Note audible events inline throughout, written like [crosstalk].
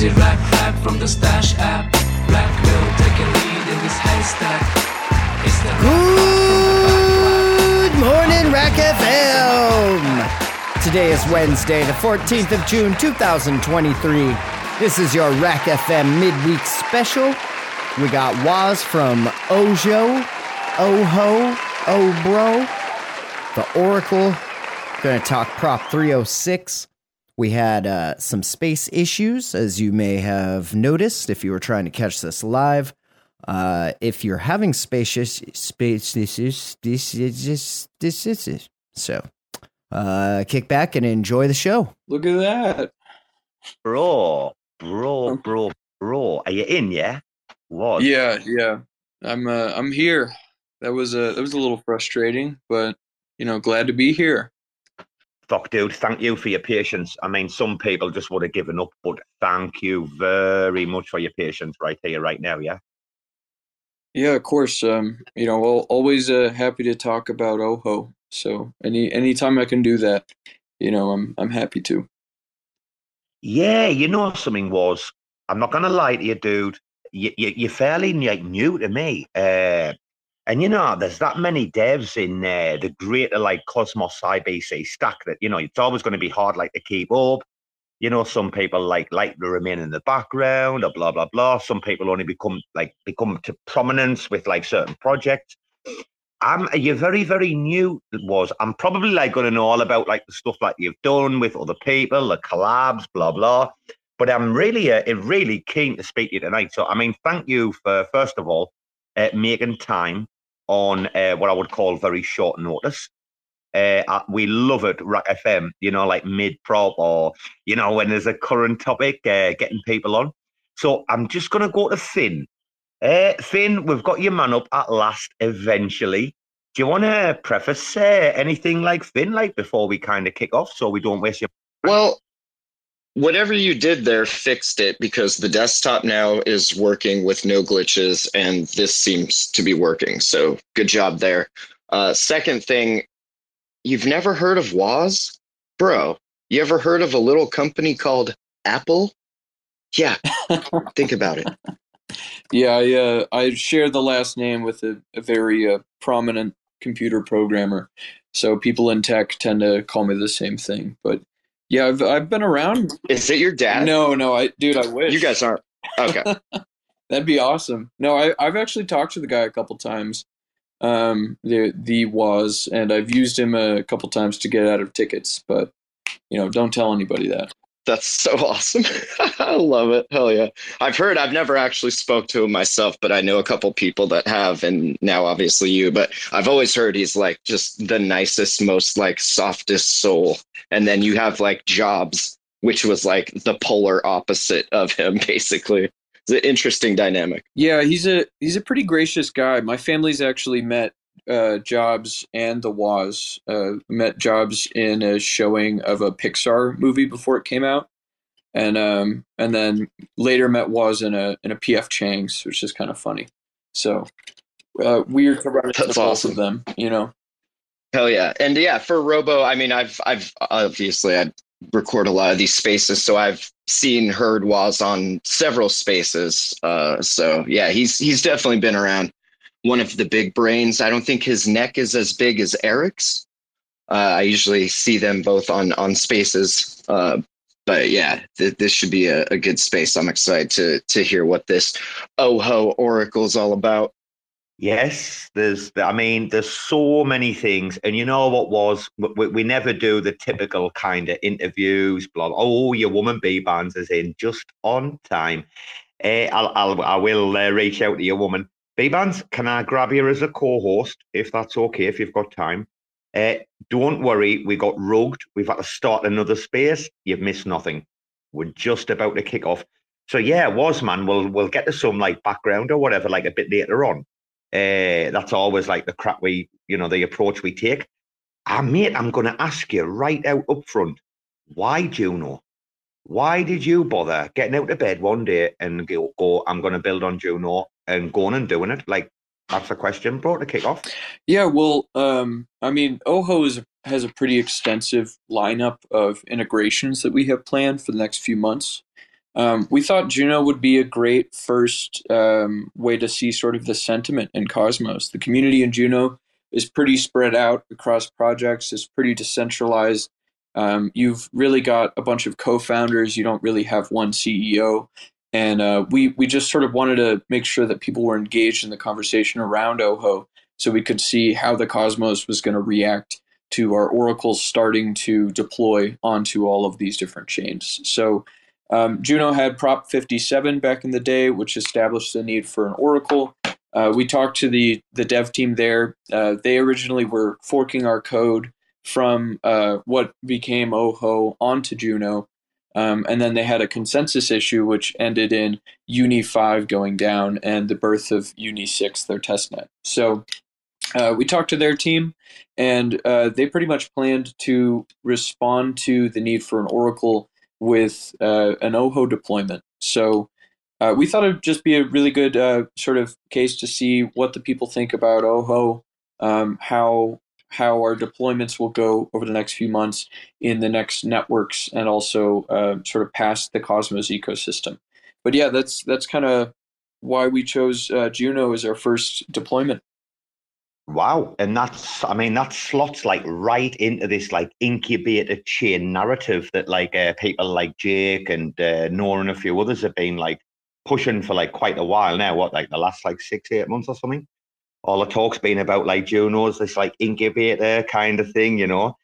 From the stash app. Black will take a lead in this haystack. It's the. Good morning, RAC FM. Today is Wednesday, the 14th of June, 2023. This is your RAC FM midweek special. We got Woz from Ojo, Oho, Obro, the Oracle. Gonna talk Prop 306. We had uh, some space issues, as you may have noticed if you were trying to catch this live. Uh, if you're having spacious space issues, this is just this is. So, uh, kick back and enjoy the show. Look at that. Bro, bro, bro, bro. Are you in? Yeah. Woz. Yeah, yeah. I'm uh I'm here. That was a that was a little frustrating, but you know, glad to be here. Fuck, dude. Thank you for your patience. I mean, some people just would have given up, but thank you very much for your patience right here, right now. Yeah. Yeah, of course. Um, you know, al always uh, happy to talk about Ojo. So any anytime I can do that, you know, I'm I'm happy to. Yeah, you know something was. I'm not gonna lie to you, dude. You, you you're fairly new to me. Uh, and you know, there's that many devs in uh, the greater like Cosmos IBC stack that you know it's always going to be hard like to keep up. You know, some people like like to remain in the background or blah blah blah. Some people only become like become to prominence with like certain projects. I'm you're very very new. Woz I'm probably like going to know all about like the stuff like you've done with other people, the collabs, blah blah. But I'm really uh, really keen to speak to you tonight. So I mean, thank you for first of all uh, making time on uh, what I would call very short notice. Uh, we love it, RAC FM, you know, like mid prop or, you know, when there's a current topic, uh, getting people on. So I'm just going to go to Finn. Uh, Finn, we've got your man up at last eventually. Do you want to preface uh, anything like Finn, like before we kind of kick off so we don't waste your Well, whatever you did there fixed it because the desktop now is working with no glitches and this seems to be working. So good job there. Uh, second thing, you've never heard of Woz? Bro, you ever heard of a little company called Apple? Yeah, [laughs] think about it. Yeah, I uh, I share the last name with a, a very uh, prominent computer programmer, so people in tech tend to call me the same thing. But yeah, I've I've been around. Is it your dad? No, no, I dude, I wish You guys aren't. Okay. [laughs] [laughs] That'd be awesome. No, I, I've actually talked to the guy a couple times. Um, the the Woz, and I've used him a couple times to get out of tickets, but you know, don't tell anybody that. That's so [laughs] awesome. I love it. Hell yeah. I've heard I've never actually spoke to him myself, but I know a couple people that have and now obviously you, but I've always heard he's like just the nicest, most like softest soul. And then you have like Jobs, which was like the polar opposite of him [laughs] basically. It's an interesting dynamic. Yeah, he's a he's a pretty gracious guy. My family's actually met uh, Jobs and the Woz. Uh, met Jobs in a showing of a Pixar movie before it came out, and um, and then later met Woz in a in a PF Chang's, which is kind of funny. So uh, weird to run into That's both awesome. of them, you know. Hell yeah. And yeah, for Robo, I mean, I've, I've obviously I record a lot of these spaces, so I've seen, heard Woz on several spaces. Uh, so yeah, he's, he's definitely been around. One of the big brains. I don't think his neck is as big as Eric's. Uh, I usually see them both on, on spaces. Uh, but yeah, th- this should be a, a good space. I'm excited to, to hear what this Ojo Oracle is all about. Yes, there's. I mean, there's so many things, and you know what Woz we, we never do the typical kind of interviews. Blah. Oh, your woman B bands is in just on time. Uh, I'll, I'll I will uh, reach out to your woman B bands. Can I grab you as a co-host if that's okay? If you've got time. Uh, don't worry, we got rugged. We've had to start another space. You've missed nothing. We're just about to kick off. So yeah, Woz man. We'll we'll get to some like background or whatever like a bit later on. Uh, that's always like the crap we, you know, the approach we take. Ah, mate, I'm going to ask you right out up front. Why Juno? Why did you bother getting out of bed one day and go, go I'm going to build on Juno and going and doing it? Like, that's the question, bro, to kick off. Yeah, well, um, I mean, Ojo is, has a pretty extensive lineup of integrations that we have planned for the next few months. Um, we thought Juno would be a great first um, way to see sort of the sentiment in Cosmos. The community in Juno is pretty spread out across projects, it's pretty decentralized. Um, you've really got a bunch of co-founders. You don't really have one CEO, and uh, we we just sort of wanted to make sure that people were engaged in the conversation around Ojo, so we could see how the Cosmos was going to react to our oracles starting to deploy onto all of these different chains. So um, Juno had Prop 57 back in the day, which established the need for an oracle. Uh, we talked to the the dev team there. Uh, they originally were forking our code from uh, what became Ojo onto Juno, um, and then they had a consensus issue, which ended in Uni 5 going down and the birth of Uni 6, their testnet. So uh, we talked to their team, and uh, they pretty much planned to respond to the need for an oracle with uh, an Ojo deployment. So uh, we thought it'd just be a really good uh, sort of case to see what the people think about Ojo, um, how how our deployments will go over the next few months in the next networks, and also uh, sort of past the Cosmos ecosystem. But yeah, that's that's kind of why we chose uh, Juno as our first deployment. Wow. And that's, I mean, that slots like right into this like incubator chain narrative that like uh, people like Jake and uh, Noah and a few others have been like pushing for like quite a while now. What, like the last like six, eight months or something? All the talk's been about like Juno's, this like incubator kind of thing, you know?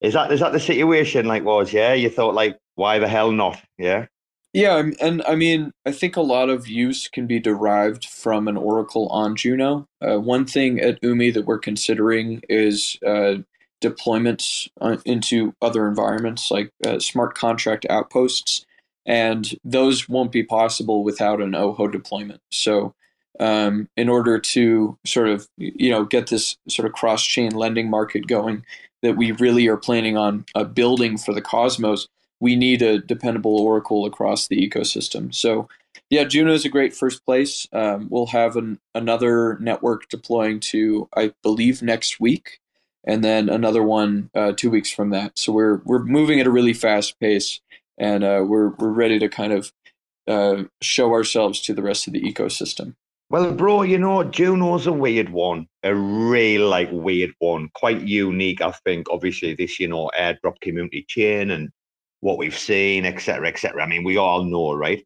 Is that is that the situation like Woz, yeah? You thought like, why the hell not? Yeah. Yeah, and I mean, I think a lot of use can be derived from an oracle on Juno. Uh, one thing at Umee that we're considering is uh, deployments uh, into other environments like uh, smart contract outposts, and those won't be possible without an Ojo deployment. So, um, in order to sort of you know get this sort of cross chain lending market going that we really are planning on uh, building for the Cosmos we need a dependable oracle across the ecosystem. So, yeah, Juno is a great first place. Um, we'll have an, another network deploying to, I believe, next week, and then another one uh, two weeks from that. So we're we're moving at a really fast pace, and uh, we're we're ready to kind of uh, show ourselves to the rest of the ecosystem. Well, bro, you know, Juno's a weird one, a real like weird one, quite unique. I think, obviously, this you know airdrop community chain and what we've seen, etc., etc. I mean, we all know, right?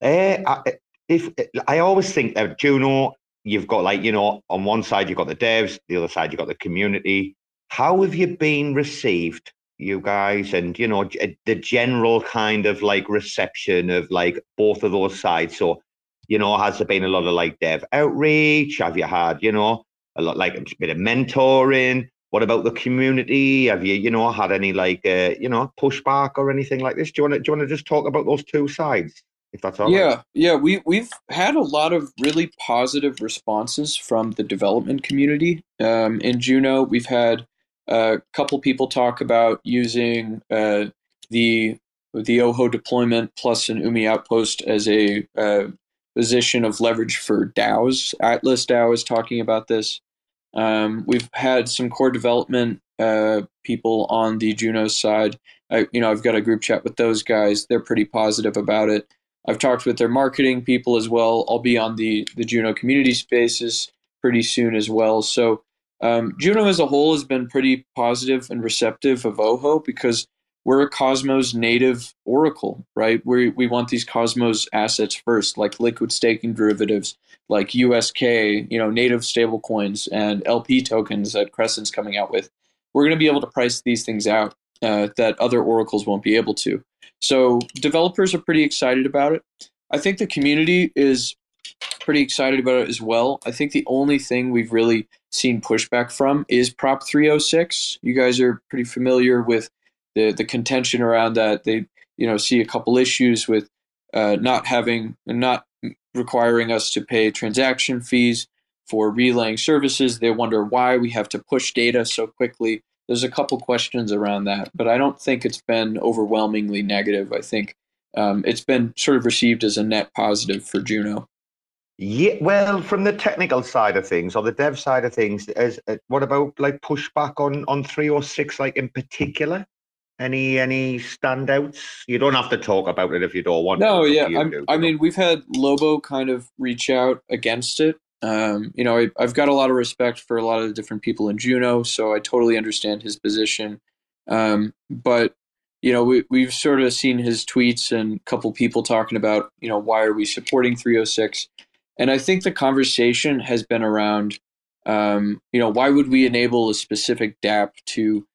Uh, if eh, I always think that Juno, you've got like you know, on one side you've got the devs, the other side you've got the community. How have you been received, you guys, and you know the general kind of like reception of like both of those sides? So, you know, has there been a lot of like dev outreach? Have you had you know a lot like a bit of mentoring? What about the community? Have you, you know, had any like, uh, you know, pushback or anything like this? Do you want to, do you want to just talk about those two sides, if that's all yeah, right? yeah. We we've had a lot of really positive responses from the development community. Um, in Juno, we've had a couple people talk about using uh, the the Ojo deployment plus an Umee outpost as a uh, position of leverage for DAOs. Atlas DAO is talking about this. Um, we've had some core development uh, people on the Juno side. I, you know, I've got a group chat with those guys. They're pretty positive about it. I've talked with their marketing people as well. I'll be on the the Juno community spaces pretty soon as well. So um, Juno as a whole has been pretty positive and receptive of Ojo because we're a Cosmos native Oracle, right? We we want these Cosmos assets first, like liquid staking derivatives, like USK, you know, native stablecoins and LP tokens that Crescent's coming out with. We're going to be able to price these things out uh, that other oracles won't be able to. So developers are pretty excited about it. I think the community is pretty excited about it as well. I think the only thing we've really seen pushback from is Prop 306. You guys are pretty familiar with the the contention around that. They you know see a couple issues with uh, not having not requiring us to pay transaction fees for relaying services. They wonder why we have to push data so quickly. There's a couple questions around that, but I don't think it's been overwhelmingly negative. I think um, it's been sort of received as a net positive for Juno. Yeah, well, from the technical side of things or the dev side of things, as uh, what about like pushback on on three or six, like in particular? Any any standouts? You don't have to talk about it if you don't want. No, to. yeah, do, I mean, we've had Lobo kind of reach out against it. Um, you know, I, I've got a lot of respect for a lot of the different people in Juno, so I totally understand his position. Um, but you know, we, we've sort of seen his tweets and a couple people talking about, you know, why are we supporting 306? And I think the conversation has been around, um, you know, why would we enable a specific DApp to, to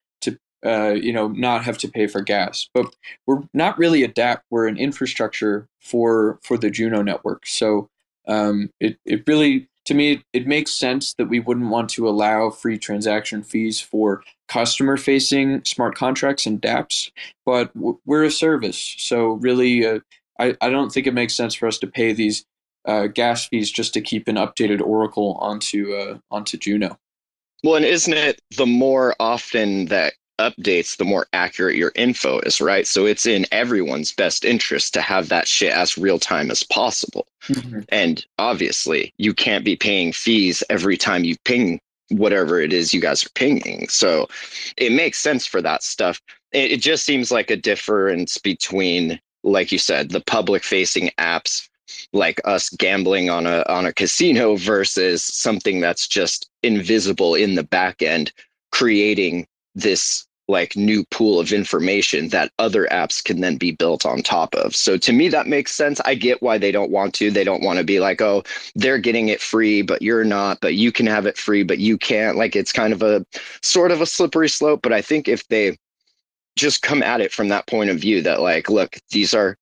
uh, you know, not have to pay for gas? But we're not really a DAP. we're an infrastructure for for the Juno network. So um, it it really, to me, it, it makes sense that we wouldn't want to allow free transaction fees for customer facing smart contracts and dapps but we're a service so really uh, I, I don't think it makes sense for us to pay these uh, gas fees just to keep an updated oracle onto uh, onto juno Well, and isn't it the more often that updates, the more accurate your info is, right? So it's in everyone's best interest to have that shit as real time as possible. Mm-hmm. And obviously, you can't be paying fees every time you ping whatever it is you guys are pinging. So it makes sense for that stuff. It, it just seems like a difference between, like you said, the public facing apps like us gambling on a on a casino versus something that's just invisible in the back end creating this like new pool of information that other apps can then be built on top of. So to me that makes sense. I get why they don't want to. They don't want to be like, "Oh, they're getting it free, but you're not, but you can have it free, but you can't." Like it's kind of a sort of a slippery slope, but I think if they just come at it from that point of view that like, look, these are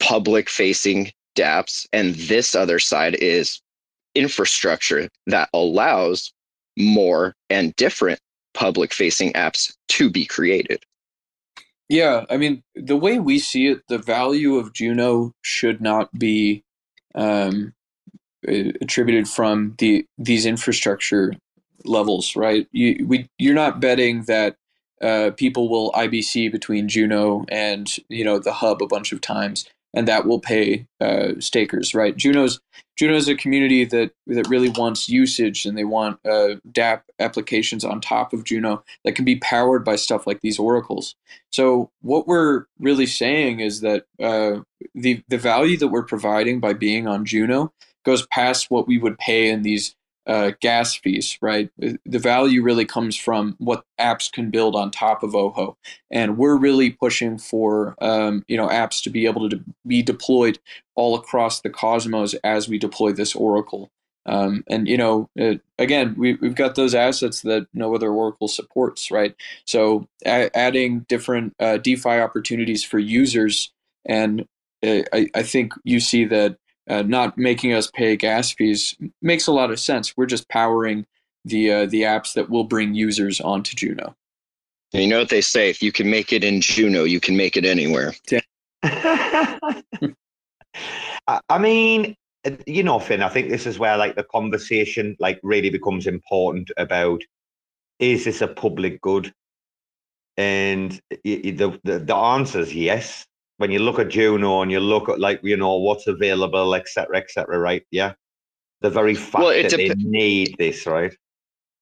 public facing dApps and this other side is infrastructure that allows more and different public facing apps to be created. Yeah, I mean, the way we see it, the value of Juno should not be um, attributed from the these infrastructure levels, right? You we you're not betting that uh, people will IBC between Juno and you know the hub a bunch of times, and that will pay uh, stakers, right? Juno's Juno's a community that that really wants usage, and they want uh, DApp applications on top of Juno that can be powered by stuff like these oracles. So what we're really saying is that uh, the the value that we're providing by being on Juno goes past what we would pay in these uh, gas fees, right? The value really comes from what apps can build on top of Ojo, and we're really pushing for um, you know apps to be able to de- be deployed all across the cosmos as we deploy this Oracle. Um, and you know, uh, again, we, we've got those assets that no other Oracle supports, right? So a- adding different uh, DeFi opportunities for users, and uh, I, I think you see that uh, not making us pay gas fees makes a lot of sense. We're just powering the uh, the apps that will bring users onto Juno. And you know what they say: if you can make it in Juno, you can make it anywhere. [laughs] I I mean, you know, Finn, I think this is where like the conversation like really becomes important about is this a public good? And y- y- the the, the answer is yes. When you look at Juno and you look at like you know what's available, etc., etc., right? Yeah, the very fact Well, that they need this, right?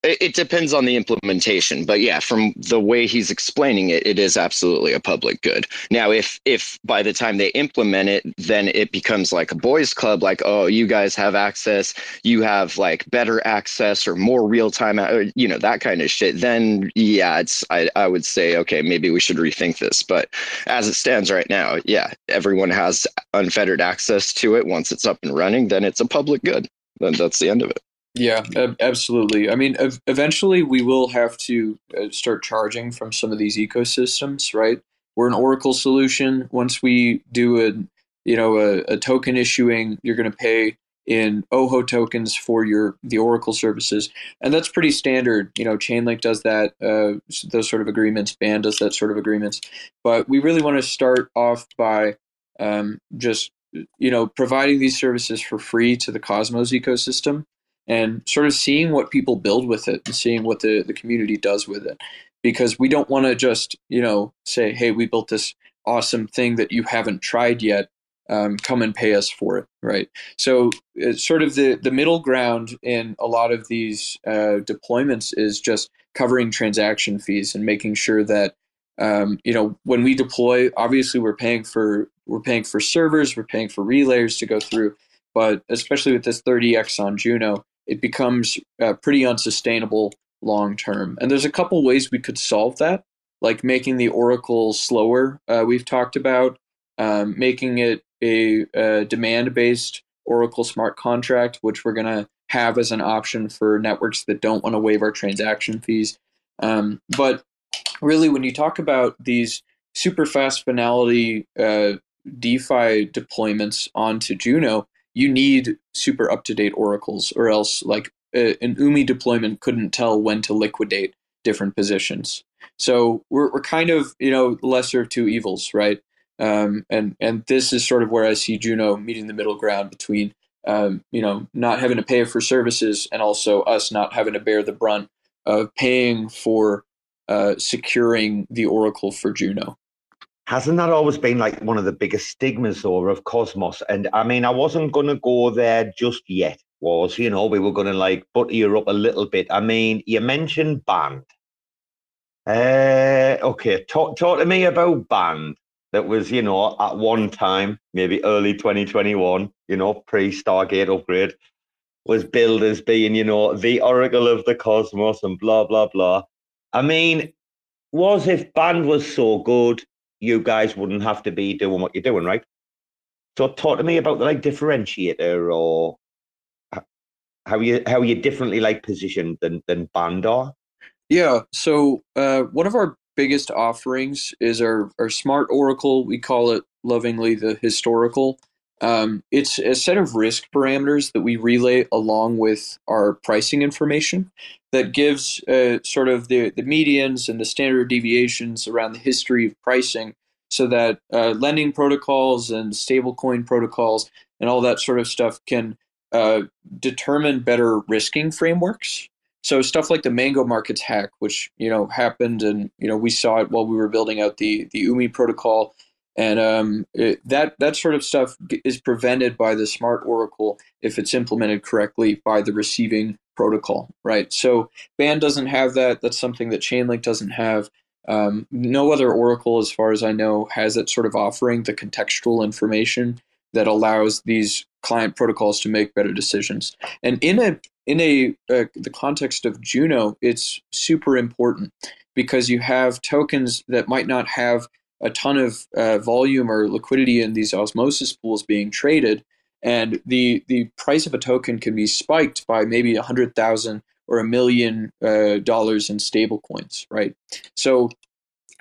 It, it depends on the implementation, but yeah, from the way he's explaining it, it is absolutely a public good. Now, if if by the time they implement it, then it becomes like a boys' club, like oh, you guys have access, you have like better access or more real time, uh, you know, that kind of shit. Then yeah, it's I I would say okay, maybe we should rethink this. But as it stands right now, yeah, everyone has unfettered access to it. Once it's up and running, then it's a public good. Then that's the end of it. Yeah, absolutely. I mean, eventually we will have to uh, start charging from some of these ecosystems, right? We're an Oracle solution. Once we do a, you know, a, a token issuing, you're going to pay in Ojo tokens for your the Oracle services, and that's pretty standard. You know, Chainlink does that. Uh, those sort of agreements. Band does that sort of agreements. But we really want to start off by um, just you know providing these services for free to the Cosmos ecosystem and sort of seeing what people build with it and seeing what the, the community does with it. Because we don't want to just, you know, say, hey, we built this awesome thing that you haven't tried yet. Um, come and pay us for it, right? So it's sort of the, the middle ground in a lot of these uh, deployments is just covering transaction fees and making sure that um, you know when we deploy obviously we're paying for we're paying for servers we're paying for relayers to go through but especially with this 30x on juno it becomes uh, pretty unsustainable long term. And there's a couple ways we could solve that, like making the Oracle slower. Uh, we've talked about um, making it a, a demand based Oracle smart contract, which we're going to have as an option for networks that don't want to waive our transaction fees. Um, but really, when you talk about these super fast finality uh, DeFi deployments onto Juno, you need super up to date oracles, or else like a, an Umee deployment couldn't tell when to liquidate different positions. So we're we're kind of you know lesser of two evils, right? Um, and and this is sort of where I see Juno meeting the middle ground between um, you know not having to pay for services and also us not having to bear the brunt of paying for uh, securing the Oracle for Juno hasn't that always been like one of the biggest stigmas or of Cosmos? And I mean, I wasn't going to go there just yet. Woz you know we were going to like butter you up a little bit. I mean, you mentioned band. Uh, okay, talk talk to me about band. That was you know at one time maybe early 2021. You know pre Stargate upgrade was billed as being you know the oracle of the cosmos and blah blah blah. I mean, was if band was so good you guys wouldn't have to be doing what you're doing, right? So talk to me about the like differentiator or how you how you differently like positioned than than Bandar. Yeah. So uh, one of our biggest offerings is our our smart oracle. We call it lovingly the historical. Um, it's a set of risk parameters that we relay along with our pricing information that gives uh, sort of the, the medians and the standard deviations around the history of pricing so that uh, lending protocols and stablecoin protocols and all that sort of stuff can uh, determine better risking frameworks. So stuff like the Mango Markets hack, which you know happened, and you know we saw it while we were building out the the Umee protocol and um, it, that that sort of stuff is prevented by the smart oracle if it's implemented correctly by the receiving protocol, right? So Band doesn't have that. That's something that Chainlink doesn't have. Um, no other oracle, as far as I know, has that sort of offering the contextual information that allows these client protocols to make better decisions. And in a in a uh, the context of Juno, it's super important because you have tokens that might not have a ton of uh, volume or liquidity in these osmosis pools being traded, and the the price of a token can be spiked by maybe a hundred thousand or a million uh, dollars in stable coins, right? So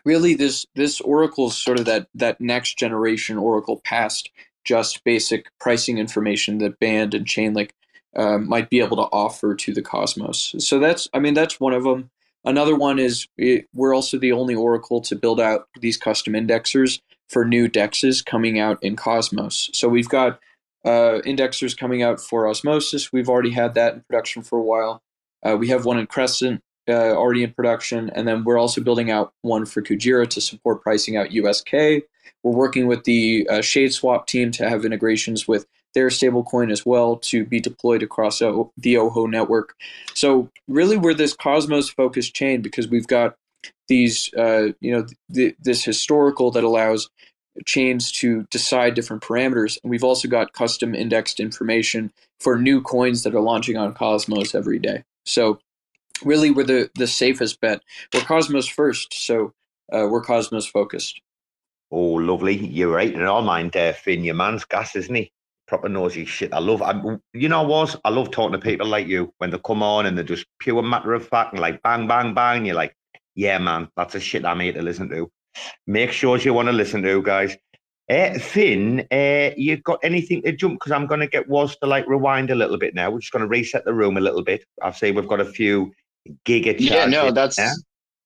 really, this this Oracle is sort of that that next generation Oracle past just basic pricing information that Band and Chainlink uh, might be able to offer to the Cosmos. So that's I mean that's one of them. Another one is we're also the only Oracle to build out these custom indexers for new dexes coming out in Cosmos. So we've got uh, indexers coming out for Osmosis. We've already had that in production for a while. Uh, we have one in Crescent uh, already in production, and then we're also building out one for Kujira to support pricing out USK. We're working with the uh, Shade Swap team to have integrations with their stablecoin as well to be deployed across the Ojo network. So really, we're this Cosmos focused chain because we've got these, uh, you know, th- this historical that allows chains to decide different parameters. And we've also got custom indexed information for new coins that are launching on Cosmos every day. So really, we're the, the safest bet. We're Cosmos first, so uh, we're Cosmos focused. Oh, lovely. You're right. And all mind uh, Finn, your man's gas, isn't he? Proper nosy shit. I love, I, you know, I was I love talking to people like you when they come on and they're just pure matter of fact and like bang, bang, bang. You're like, yeah, man, that's a shit I'm here to listen to. Make sure you want to listen to, guys. Uh, Finn, uh, you got anything to jump? Because I'm going to get Woz to like rewind a little bit now. We're just going to reset the room a little bit. I say we've got a few giga. Yeah, no, that's yeah?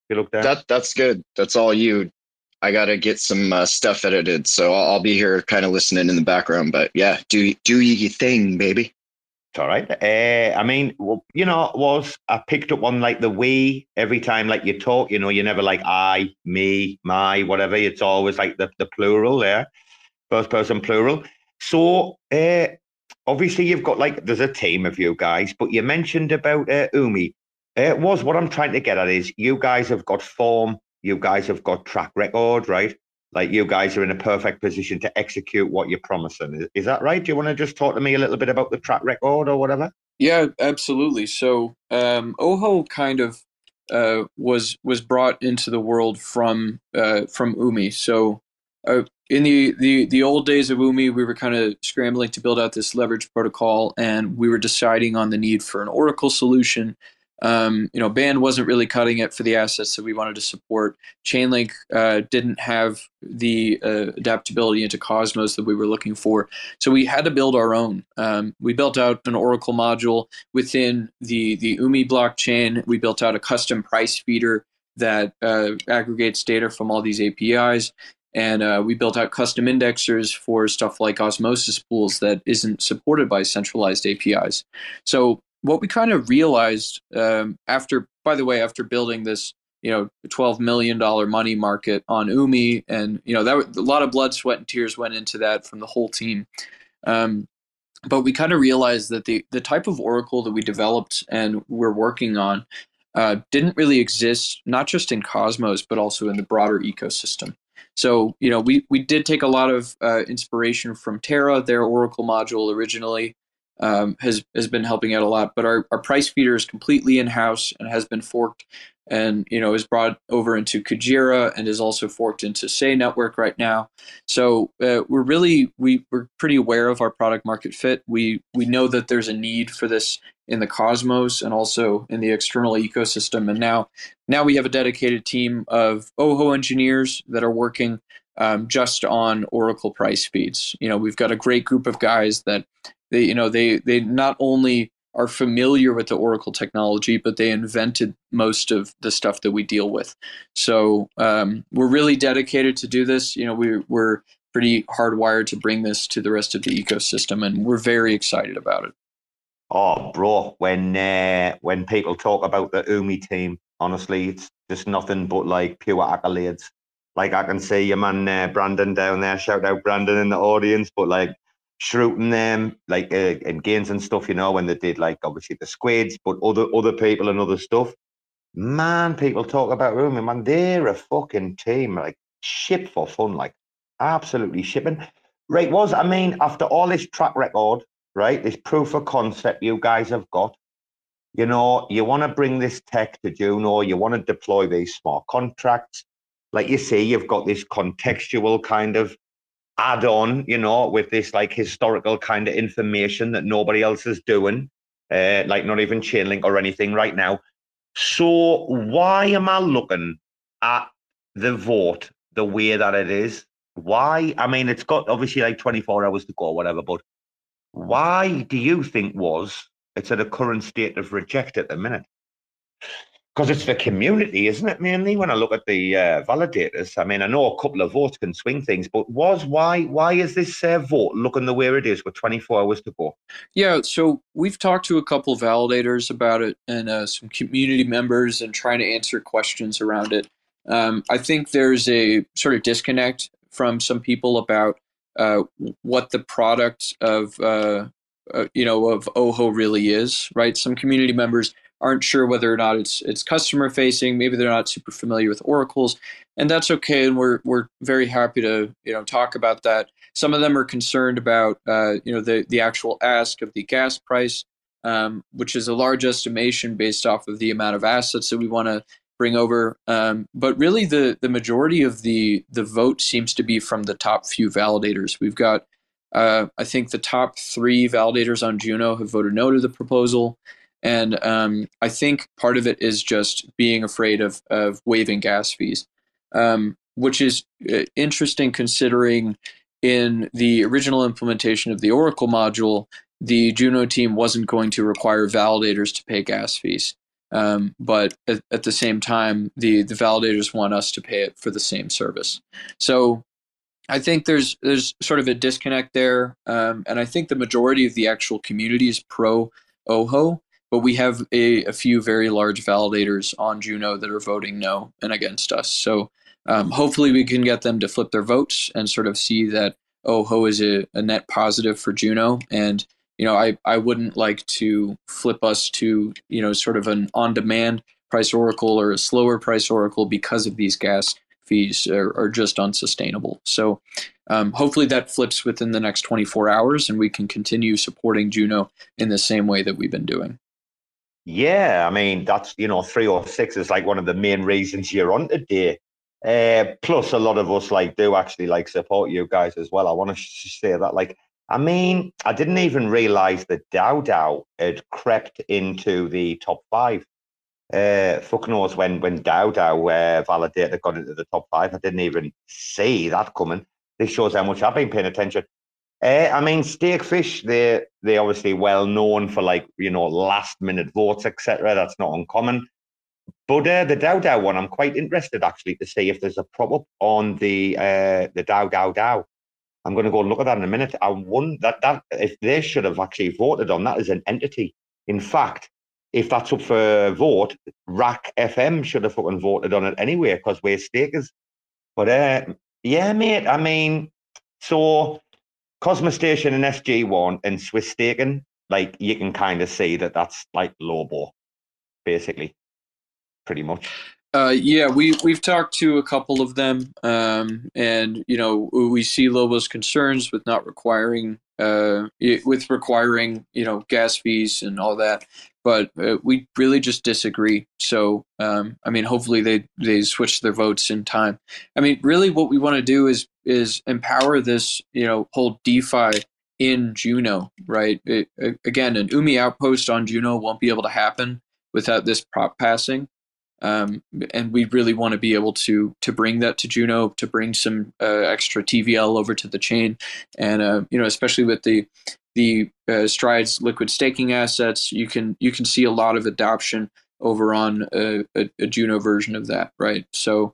you look there. that that's good. That's all you. I gotta get some uh, stuff edited, so I'll, I'll be here, kind of listening in the background. But yeah, do do your thing, baby. It's all right. Uh, I mean, well, you know, Woz I picked up on like the we every time like you talk, you know, you're never like I, me, my, whatever. It's always like the, the plural there, first person plural. So uh, obviously you've got like there's a team of you guys, but you mentioned about uh, Umee. It was what I'm trying to get at is you guys have got form, you guys have got track record, right? Like you guys are in a perfect position to execute what you're promising. Is, is that right? Do you want to just talk to me a little bit about the track record or whatever? Yeah, absolutely. So um, Ojo kind of uh, was was brought into the world from uh, from Umee. So uh, in the, the the old days of Umee, we were kind of scrambling to build out this leverage protocol, and we were deciding on the need for an Oracle solution um, you know, Band wasn't really cutting it for the assets that we wanted to support. Chainlink uh, didn't have the uh, adaptability into Cosmos that we were looking for, so we had to build our own. Um, we built out an Oracle module within the the Umee blockchain. We built out a custom price feeder that uh, aggregates data from all these APIs. And uh, we built out custom indexers for stuff like osmosis pools that isn't supported by centralized APIs. So what we kind of realized um, after, by the way, after building this, you know, twelve million dollar money market on Umee, and you know that a lot of blood, sweat, and tears went into that from the whole team. Um, but we kind of realized that the the type of Oracle that we developed and we're working on uh, didn't really exist, not just in Cosmos, but also in the broader ecosystem. So, you know, we, we did take a lot of uh, inspiration from Terra, their Oracle module originally, um, has has been helping out a lot. But our, our price feeder is completely in house and has been forked, and you know is brought over into Kujira and is also forked into Sei Network right now. So uh, we're really we we're pretty aware of our product market fit. We we know that there's a need for this in the cosmos and also in the external ecosystem. And now now we have a dedicated team of Ojo engineers that are working um, just on Oracle price feeds. You know, we've got a great group of guys that they, you know, they they not only are familiar with the Oracle technology, but they invented most of the stuff that we deal with. So um, we're really dedicated to do this. You know, we, we're pretty hardwired to bring this to the rest of the ecosystem, and we're very excited about it. Oh, bro, when uh, when people talk about the Umee team, honestly, it's just nothing but like pure accolades. Like I can see your man uh, Brandon down there. Shout out Brandon in the audience, but like shooting them like uh, in games and stuff, you know, when they did like obviously the squids, but other other people and other stuff. Man, people talk about Umee, man, they're a fucking team, like ship for fun, like absolutely shipping. Right, Woz I mean, after all this track record, right, this proof of concept you guys have got, you know, you want to bring this tech to Juno, you want to deploy these smart contracts. Like you see, you've got this contextual kind of add on, you know, with this like historical kind of information that nobody else is doing, uh, like not even Chainlink or anything right now. So why am I looking at the vote the way that it is? Why? I mean, it's got obviously like 24 hours to go or whatever, but why do you think Woz it's at a current state of reject at the minute? Because it's the community, isn't it? Mainly when I look at the uh, validators. I mean, I know a couple of votes can swing things, but Woz why why is this uh, vote looking the way it is with 24 hours to go? Yeah, so we've talked to a couple of validators about it and uh, some community members and trying to answer questions around it. Um, I think there's a sort of disconnect from some people about uh, what the product of uh, uh, you know of Ojo really is, right? Some community members aren't sure whether or not it's it's customer facing. Maybe they're not super familiar with oracles, and that's okay. And we're we're very happy to you know talk about that. Some of them are concerned about uh, you know the the actual ask of the gas price, um, which is a large estimation based off of the amount of assets that we want to bring over. Um, but really, the the majority of the the vote seems to be from the top few validators. We've got uh, I think the top three validators on Juno have voted no to the proposal. And um, I think part of it is just being afraid of, of waiving gas fees, um, which is uh, interesting considering in the original implementation of the Oracle module, the Juno team wasn't going to require validators to pay gas fees. Um, but at, at, the same time, the, the validators want us to pay it for the same service. So I think there's there's sort of a disconnect there, um, and I think the majority of the actual community is pro Ojo, but we have a, a, few very large validators on Juno that are voting no and against us. So um, hopefully we can get them to flip their votes and sort of see that Ojo is a, a net positive for Juno. And you know, I I wouldn't like to flip us to you know sort of an on demand price oracle or a slower price oracle because of these gas fees are, are just unsustainable. So um, hopefully that flips within the next 24 hours and we can continue supporting Juno in the same way that we've been doing. Yeah, I mean that's you know three or six is like one of the main reasons you're on today. Uh, plus, a lot of us like do actually like support you guys as well. I want to say that like I mean I didn't even realize that DAO DAO had crept into the top five. Uh, fuck knows when when Dow DAO uh, validator got into the top five. I didn't even see that coming. This shows how much I've been paying attention. Uh, I mean, Stakefish, they they obviously well known for like you know last minute votes, etc. That's not uncommon. But uh, the DAO DAO one, I'm quite interested actually to see if there's a prop up on the uh, the DAO DAO DAO. I'm going to go and look at that in a minute. I wonder that that if they should have actually voted on that as an entity. In fact, if that's up for vote, RAC FM should have fucking voted on it anyway because we're stakers. But uh, yeah, mate. I mean, so Cosmostation and SG1 and Swiss Staking, like you can kind of see that that's like Lobo, basically, pretty much. Uh, yeah, we we've talked to a couple of them, um, and you know we see Lobo's concerns with not requiring uh, with requiring you know gas fees and all that but uh, we really just disagree. So, um, I mean, hopefully they they switch their votes in time. I mean, really, what we want to do is is empower this, you know, whole DeFi in Juno, right? It, again, an Umee outpost on Juno won't be able to happen without this prop passing. Um, and we really want to be able to to bring that to Juno, to bring some uh, extra TVL over to the chain, and uh, you know, especially with the the uh, Strides liquid staking assets, you can you can see a lot of adoption over on a, a, a Juno version of that, right? So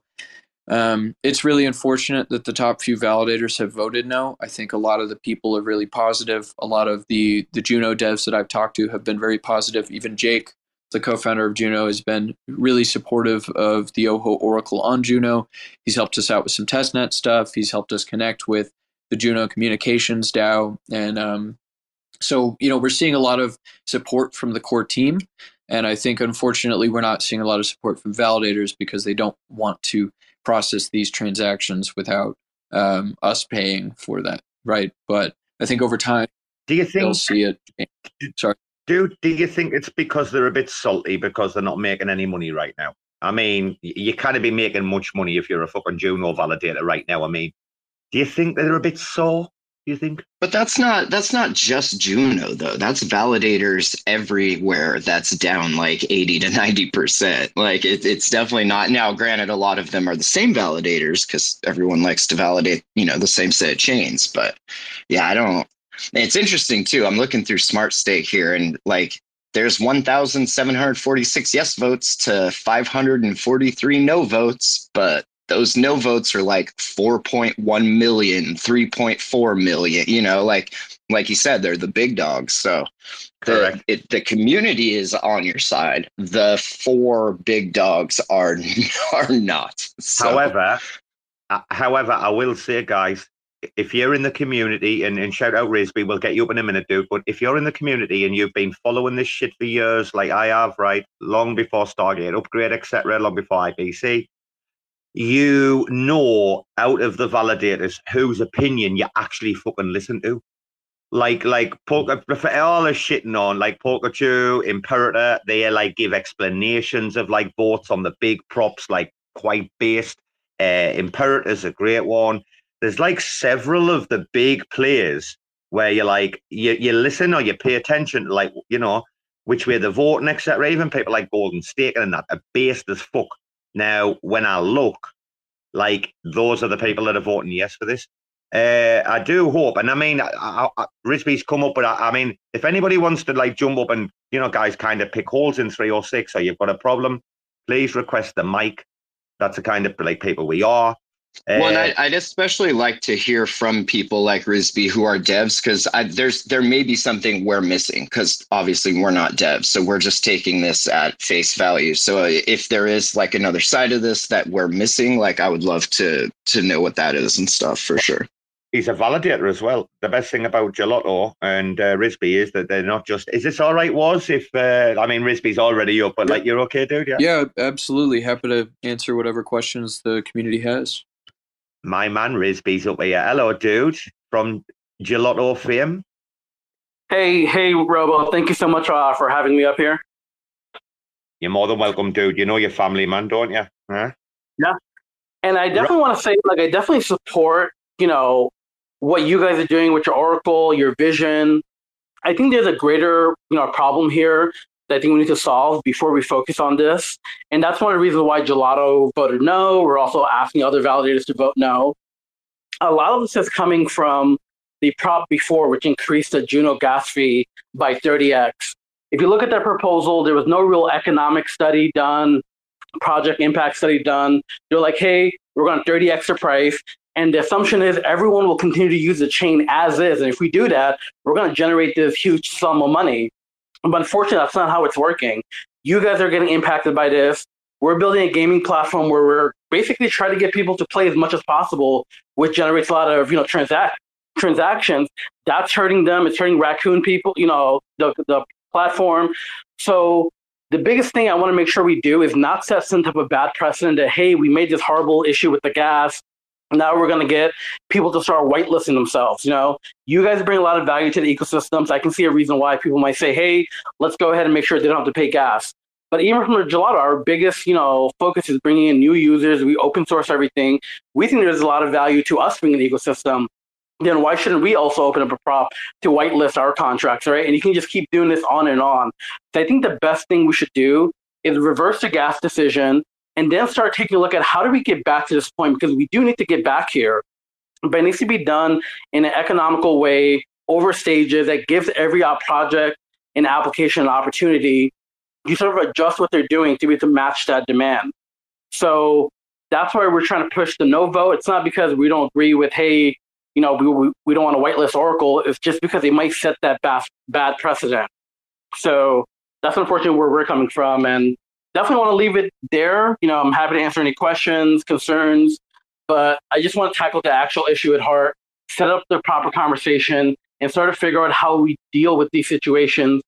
um, it's really unfortunate that the top few validators have voted no. I think a lot of the people are really positive. A lot of the the Juno devs that I've talked to have been very positive. Even Jake, the co-founder of Juno, has been really supportive of the Ojo Oracle on Juno. He's helped us out with some testnet stuff. He's helped us connect with the Juno Communications DAO, and um, so, you know, we're seeing a lot of support from the core team. And I think, unfortunately, we're not seeing a lot of support from validators because they don't want to process these transactions without um, us paying for that, right? But I think over time, do you think they'll see it? Sorry, do do you think it's because they're a bit salty because they're not making any money right now? I mean, you can't be making much money if you're a fucking Juno validator right now. I mean, do you think they're a bit sore? Do you think but that's not that's not just juno though that's validators everywhere that's down like 80 to 90 percent like it, it's definitely not now granted a lot of them are the same validators because everyone likes to validate you know the same set of chains but yeah i don't it's interesting too. I'm looking through Smart Stake here and like there's 1746 yes votes to 543 no votes but those no votes are like 4.1 million 3.4 million you know like like you said they're the big dogs. So the, it, the community is on your side. The four big dogs are [laughs] are not. So. however uh, however i will say guys if you're in the community and, and shout out Rizbe, we'll get you up in a minute, dude. But if you're in the community and you've been following this shit for years, like I have, right, long before Stargate Upgrade, etc., long before IBC, you know out of the validators whose opinion you actually fucking listen to. Like like all the shitting on like Pikachu, Imperator, they like give explanations of like votes on the big props, like quite based. Uh, Imperator's a great one. There's like several of the big players where you're like you you listen or you pay attention to like you know which way they're voting, etc. Even people like Golden State and that are based as fuck. Now, when I look, like those are the people that are voting yes for this. Uh, I do hope, and I mean, I, I, Rizbe's come up, but I, I, mean, if anybody wants to like jump up and you know, guys, kind of pick holes in three or six, or you've got a problem, please request the mic. That's the kind of like people we are. Uh, well, I'd, I'd, especially like to hear from people like Rizbe who are devs because there's there may be something we're missing because obviously we're not devs, so we're just taking this at face value. So uh, if there is like another side of this that we're missing, like I would love to to know what that is and stuff for sure. He's a validator as well. The best thing about Gelotto and uh, Rizbe is that they're not just. Is this all right? Woz if uh, I mean Rizbe's already up, but like you're okay, dude? Yeah. Yeah, absolutely. Happy to answer whatever questions the community has my man Rizbe's up here. Hello, dude, from Gelotto fame. Hey, hey, Robo. Thank you so much uh, for having me up here. You're more than welcome, dude. You know your family, man, don't you? Huh? Yeah. And I definitely want to say, like, I definitely support, you know, what you guys are doing with your Oracle, your vision. I think there's a greater, you know, problem here that I think we need to solve before we focus on this. And that's one of the reasons why Gelotto voted no. We're also asking other validators to vote no. A lot of this is coming from the prop before, which increased the Juno gas fee by 30x. If you look at that proposal, there was no real economic study done, project impact study done. They're like, hey, we're going to 30x the price. And the assumption is everyone will continue to use the chain as is. And if we do that, we're going to generate this huge sum of money. But unfortunately, that's not how it's working. You guys are getting impacted by this. We're building a gaming platform where we're basically trying to get people to play as much as possible, which generates a lot of you know transact transactions. That's hurting them. It's hurting raccoon people. You know the the platform. So the biggest thing I want to make sure we do is not set some type of bad precedent that hey, we made this horrible issue with the gas now we're going to get people to start whitelisting themselves you know? You guys bring a lot of value to the ecosystems. I can see a reason why people might say hey let's go ahead and make sure they don't have to pay gas. But even from the Gelotto our biggest you know focus is bringing in new users. We open source everything. We think there's a lot of value to us being an ecosystem. Then why shouldn't we also open up a prop to whitelist our contracts right? And you can just keep doing this on and on. So i think the best thing we should do is reverse the gas decision and then start taking a look at how do we get back to this point because we do need to get back here but it needs to be done in an economical way over stages that gives every project and application an opportunity you sort of adjust what they're doing to be to match that demand. So that's why we're trying to push the no vote. It's not because we don't agree with hey you know we, we don't want to whitelist oracle. It's just because they might set that bad, bad precedent. So that's unfortunately where we're coming from and definitely want to leave it there. You know, I'm happy to answer any questions, concerns, but I just want to tackle the actual issue at heart, set up the proper conversation, and sort of figure out how we deal with these situations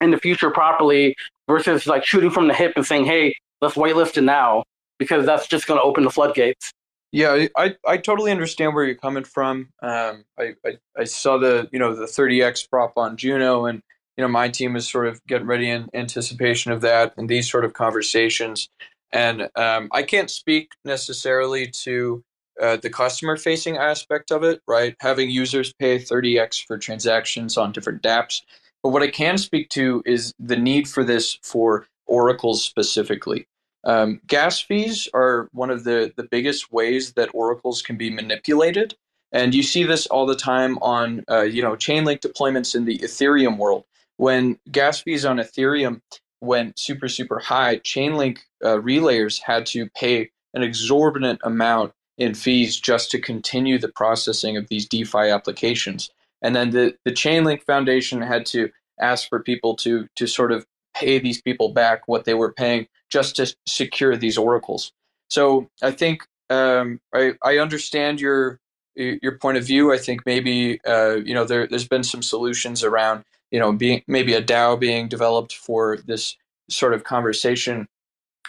in the future properly versus like shooting from the hip and saying, hey, let's whitelist it now, because that's just going to open the floodgates. Yeah, I, I totally understand where you're coming from. Um, I, I, I saw the you know the 30x prop on Juno, and you know, my team is sort of getting ready in anticipation of that and these sort of conversations. And um, I can't speak necessarily to uh, the customer facing aspect of it, right? Having users pay 30x for transactions on different dApps. But what I can speak to is the need for this for oracles specifically. Um, gas fees are one of the, the biggest ways that oracles can be manipulated. And you see this all the time on, uh, you know, Chainlink deployments in the Ethereum world when gas fees on Ethereum went super, super high, Chainlink uh, relayers had to pay an exorbitant amount in fees just to continue the processing of these DeFi applications. And then the, the Chainlink Foundation had to ask for people to, to sort of pay these people back what they were paying just to secure these oracles. So I think um, I, I understand your your point of view. I think maybe uh, you know there, there's been some solutions around you know being maybe a DAO being developed for this sort of conversation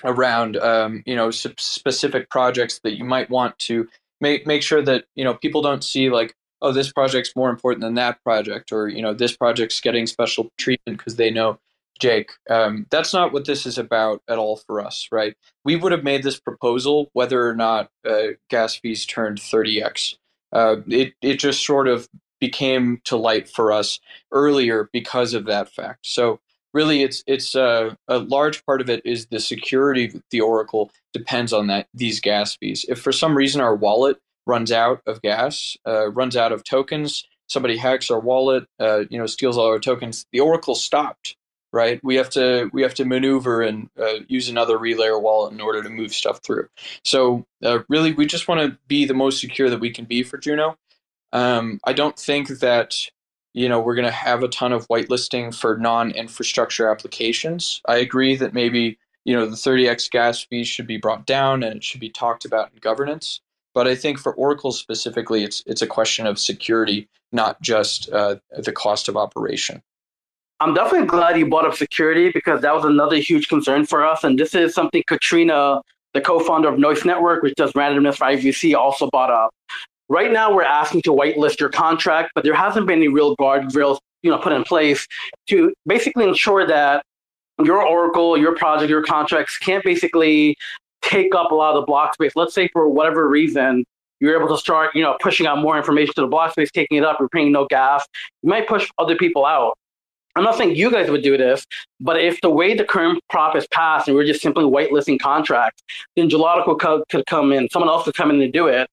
around um, you know specific projects that you might want to make make sure that you know people don't see like oh this project's more important than that project or you know this project's getting special treatment because they know Jake. Um, that's not what this is about at all for us, right? We would have made this proposal whether or not uh, gas fees turned 30x. Uh, it it just sort of became to light for us earlier because of that fact. So really, it's it's uh, a large part of it is the security of the Oracle depends on that these gas fees. If for some reason our wallet runs out of gas, uh, runs out of tokens, somebody hacks our wallet, uh, you know, steals all our tokens, the Oracle stopped right? We have to we have to maneuver and uh, use another relayer wallet in order to move stuff through. So uh, really, we just want to be the most secure that we can be for Juno. Um, I don't think that you know we're going to have a ton of whitelisting for non-infrastructure applications. I agree that maybe you know the 30x gas fees should be brought down and it should be talked about in governance. But I think for Oracle specifically, it's it's a question of security, not just uh, the cost of operation. I'm definitely glad you brought up security because that was another huge concern for us. And this is something Katrina, the co-founder of Nois Network, which does randomness for IBC, also brought up. Right now, we're asking to whitelist your contract, but there hasn't been any real guardrails, you know, put in place to basically ensure that your Oracle, your project, your contracts can't basically take up a lot of the block space. Let's say for whatever reason, you're able to start, you know, pushing out more information to the block space, taking it up, you're paying no gas. You might push other people out. I'm not saying you guys would do this, but if the way the current prop is passed and we're just simply whitelisting contracts, then Gelotto could, could come in, someone else could come in and do it.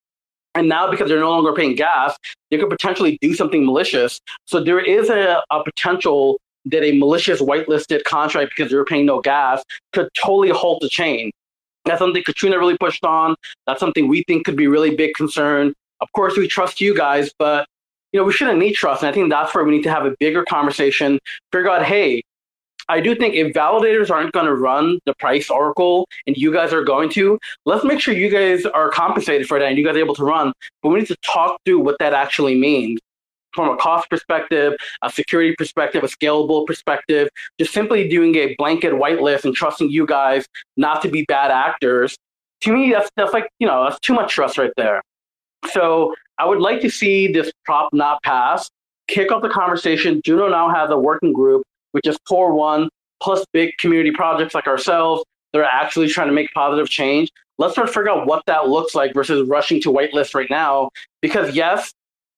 And now, because they're no longer paying gas, they could potentially do something malicious. So there is a, a potential that a malicious whitelisted contract because they're paying no gas could totally halt the chain. That's something Katrina really pushed on. That's something we think could be really big concern. Of course, we trust you guys, but you know, we shouldn't need trust. And I think that's where we need to have a bigger conversation, figure out, hey, I do think if validators aren't going to run the price oracle and you guys are going to, let's make sure you guys are compensated for that and you guys are able to run. But we need to talk through what that actually means from a cost perspective, a security perspective, a scalable perspective, just simply doing a blanket whitelist and trusting you guys not to be bad actors. To me, that's, that's like, you know, that's too much trust right there. So I would like to see this prop not pass, kick off the conversation. Juno now has a working group, which is Core One, plus big community projects like ourselves that are actually trying to make positive change. Let's start to figure out what that looks like versus rushing to whitelist right now. Because yes,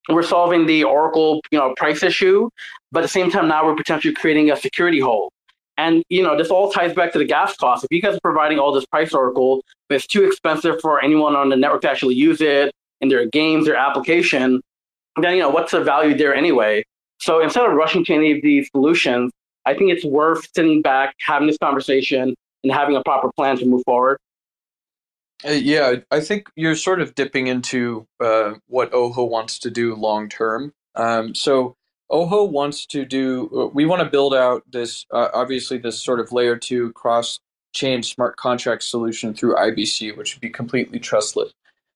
we're solving the Oracle, you know, price issue, but at the same time now we're potentially creating a security hole. And you know, this all ties back to the gas cost. If you guys are providing all this price Oracle, but it's too expensive for anyone on the network to actually use it, in their games, their application, then you know what's the value there anyway? So instead of rushing to any of these solutions, I think it's worth sitting back, having this conversation, and having a proper plan to move forward. Uh, yeah, I think you're sort of dipping into uh, what Ojo wants to do long term. Um, so Ojo wants to do. Uh, we want to build out this, uh, obviously, this sort of layer two cross chain smart contract solution through IBC, which would be completely trustless.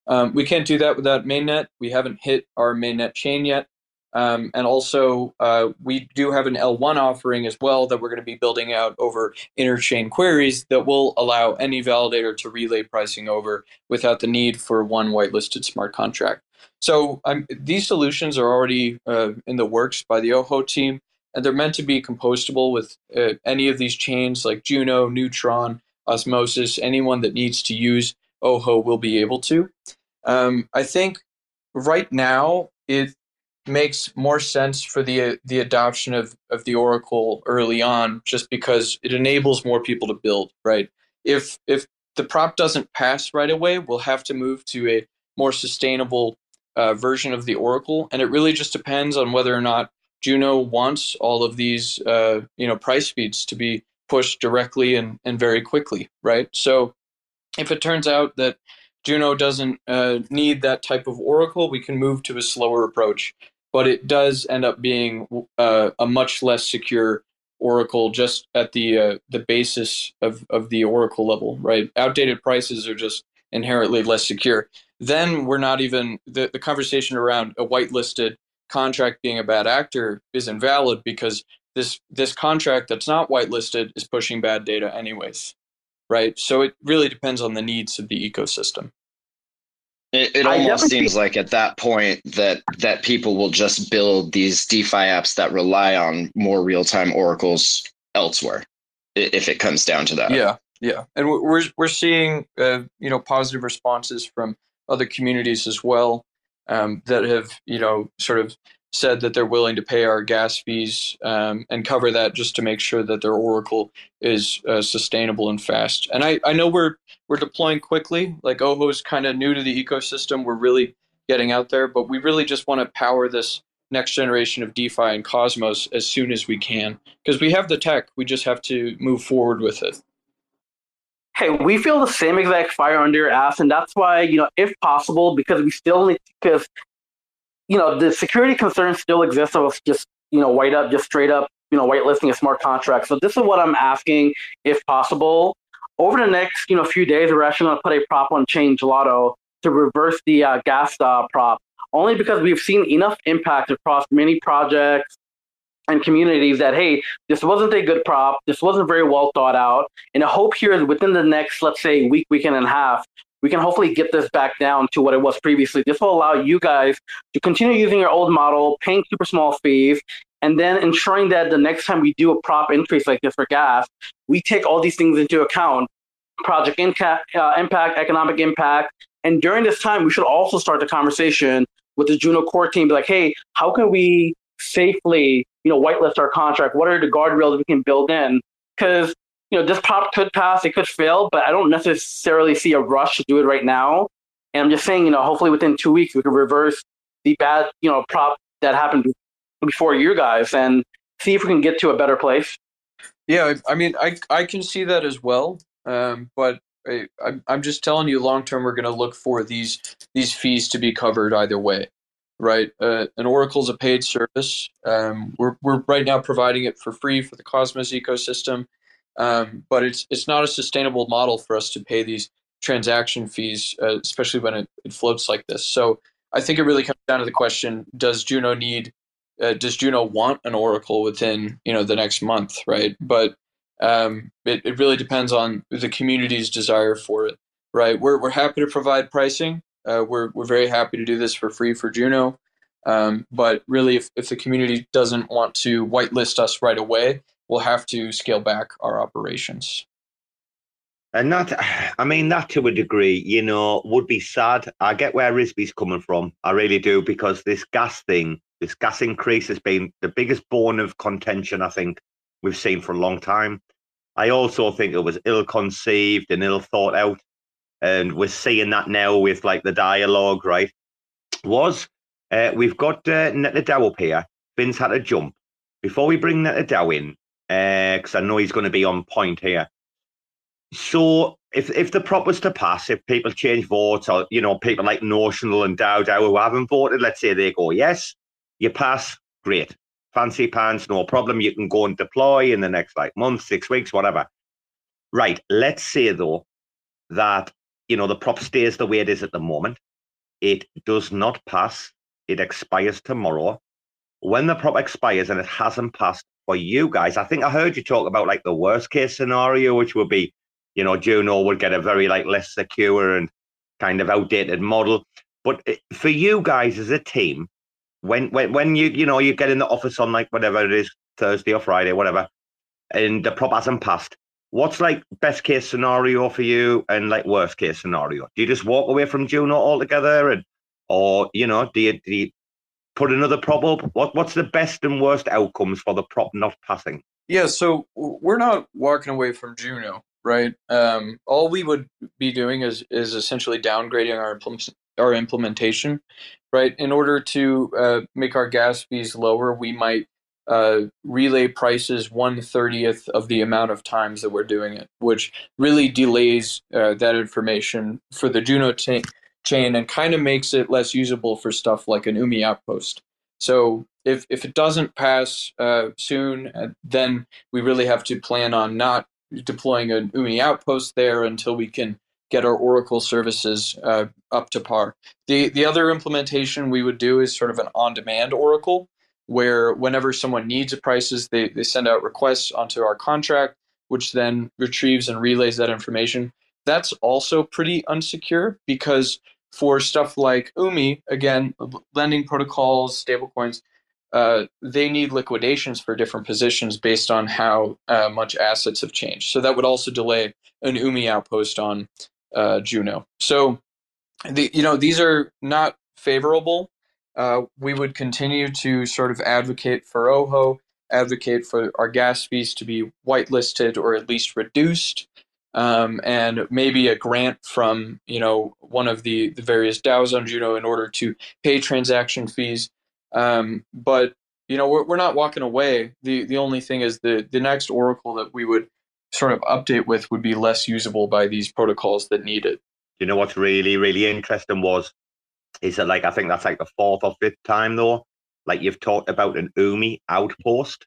Um, we can't do that without mainnet. We haven't hit our mainnet chain yet. Um, and also, uh, we do have an L1 offering as well that we're going to be building out over interchain queries that will allow any validator to relay pricing over without the need for one whitelisted smart contract. So um, these solutions are already uh, in the works by the Ojo team, and they're meant to be composable with uh, any of these chains like Juno, Neutron, Osmosis. Anyone that needs to use Ojo will be able to. Um, I think right now it makes more sense for the the adoption of, of the Oracle early on, just because it enables more people to build. Right? If if the prop doesn't pass right away, we'll have to move to a more sustainable uh, version of the Oracle, and it really just depends on whether or not Juno wants all of these uh, you know price feeds to be pushed directly and, and very quickly, right? So if it turns out that Juno doesn't uh, need that type of oracle. We can move to a slower approach, but it does end up being uh, a much less secure oracle just at the uh, the basis of, of the oracle level, right? Outdated prices are just inherently less secure. then we're not even the, the conversation around a whitelisted contract being a bad actor is invalid because this this contract that's not whitelisted is pushing bad data anyways right so it really depends on the needs of the ecosystem it, it almost seems like at that point that that people will just build these defi apps that rely on more real-time oracles elsewhere if it comes down to that. Yeah yeah. And we're we're seeing uh, you know positive responses from other communities as well um, that have you know sort of said that they're willing to pay our gas fees um, and cover that just to make sure that their Oracle is uh, sustainable and fast. And I, I know we're we're deploying quickly. Like Ojo is kind of new to the ecosystem. We're really getting out there, but we really just want to power this next generation of DeFi and Cosmos as soon as we can because we have the tech. We just have to move forward with it. Hey, we feel the same exact fire under your ass, and that's why you know, if possible, because we still need because you know, the security concerns still exist of us just, you know, white up, just straight up, you know, whitelisting a smart contract. So this is what I'm asking, if possible. Over the next, you know, few days, we're actually going to put a prop on Chain Gelotto to reverse the uh, gas uh, prop, only because we've seen enough impact across many projects and communities that hey, this wasn't a good prop, this wasn't very well thought out, and the hope here is within the next, let's say, week, weekend and a half, we can hopefully get this back down to what it was previously. This will allow you guys to continue using your old model, paying super small fees, and then ensuring that the next time we do a prop increase like this for gas, we take all these things into account project impact, uh, impact economic impact. And during this time, we should also start the conversation with the Juno core team, be like, hey, how can we safely, you know, whitelist our contract? What are the guardrails we can build in? Because you know, this prop could pass, it could fail, but I don't necessarily see a rush to do it right now. And I'm just saying, you know, hopefully within two weeks we can reverse the bad, you know, prop that happened before you guys and see if we can get to a better place. Yeah, I mean, I I can see that as well, um, but I, I'm just telling you, long term, we're going to look for these these fees to be covered either way, right? Uh, an Oracle's a paid service. Um, we're we're right now providing it for free for the Cosmos ecosystem. Um, but it's it's not a sustainable model for us to pay these transaction fees, uh, especially when it, it, floats like this. So I think it really comes down to the question: Does Juno need? Uh, does Juno want an Oracle within you know the next month, right? But um, it, it really depends on the community's desire for it, right? We're we're happy to provide pricing. Uh, we're we're very happy to do this for free for Juno. Um, but really, if, if the community doesn't want to whitelist us right away, we'll have to scale back our operations. And that, I mean, that to a degree, you know, would be sad. I get where Rizbe's coming from. I really do, because this gas thing, this gas increase has been the biggest bone of contention I think we've seen for a long time. I also think it was ill conceived and ill thought out. And we're seeing that now with like the dialogue, right? Woz uh, we've got uh, Neta DAO up here. Vince had to jump. Before we bring Neta DAO in, because uh, I know he's going to be on point here. So if if the prop was to pass, if people change votes, or you know people like Notional and DAO who haven't voted, let's say they go yes, you pass, great, fancy pants, no problem. You can go and deploy in the next like month, six weeks, whatever. Right. Let's say though that you know the prop stays the way it is at the moment. It does not pass. It expires tomorrow. When the prop expires and it hasn't passed, for you guys. I think I heard you talk about like the worst case scenario, which would be, you know, Juno would get a very like less secure and kind of outdated model. But eh, for you guys as a team, when when when you you know you get in the office on like whatever it is Thursday or Friday, whatever, and the prop hasn't passed, what's like best case scenario for you and like worst case scenario? Do you just walk away from Juno altogether, and or you know do you, do you put another prop up? What what's the best and worst outcomes for the prop not passing? Yeah, so we're not walking away from Juno, right? Um, all we would be doing is is essentially downgrading our implement, our implementation, right? In order to uh, make our gas fees lower, we might uh, relay prices one thirtieth of the amount of times that we're doing it, which really delays uh, that information for the Juno t- chain and kind of makes it less usable for stuff like an Umee outpost. So if if it doesn't pass uh, soon, uh, then we really have to plan on not deploying an Umee outpost there until we can get our Oracle services uh, up to par. The the other implementation we would do is sort of an on-demand Oracle, where whenever someone needs prices, they, they send out requests onto our contract, which then retrieves and relays that information. That's also pretty unsecure because for stuff like Umee, again, lending protocols, stablecoins, uh, they need liquidations for different positions based on how uh, much assets have changed. So that would also delay an Umee outpost on uh, Juno. So, the, you know, these are not favorable. Uh, we would continue to sort of advocate for Ojo, advocate for our gas fees to be whitelisted or at least reduced, um, and maybe a grant from you know one of the, the various DAOs on Juno in order to pay transaction fees. Um, but you know we're, we're not walking away. The the only thing is the the next Oracle that we would sort of update with would be less usable by these protocols that need it. You know what's really, really interesting was is that like I think that's like the fourth or fifth time though. Like you've talked about an Umee outpost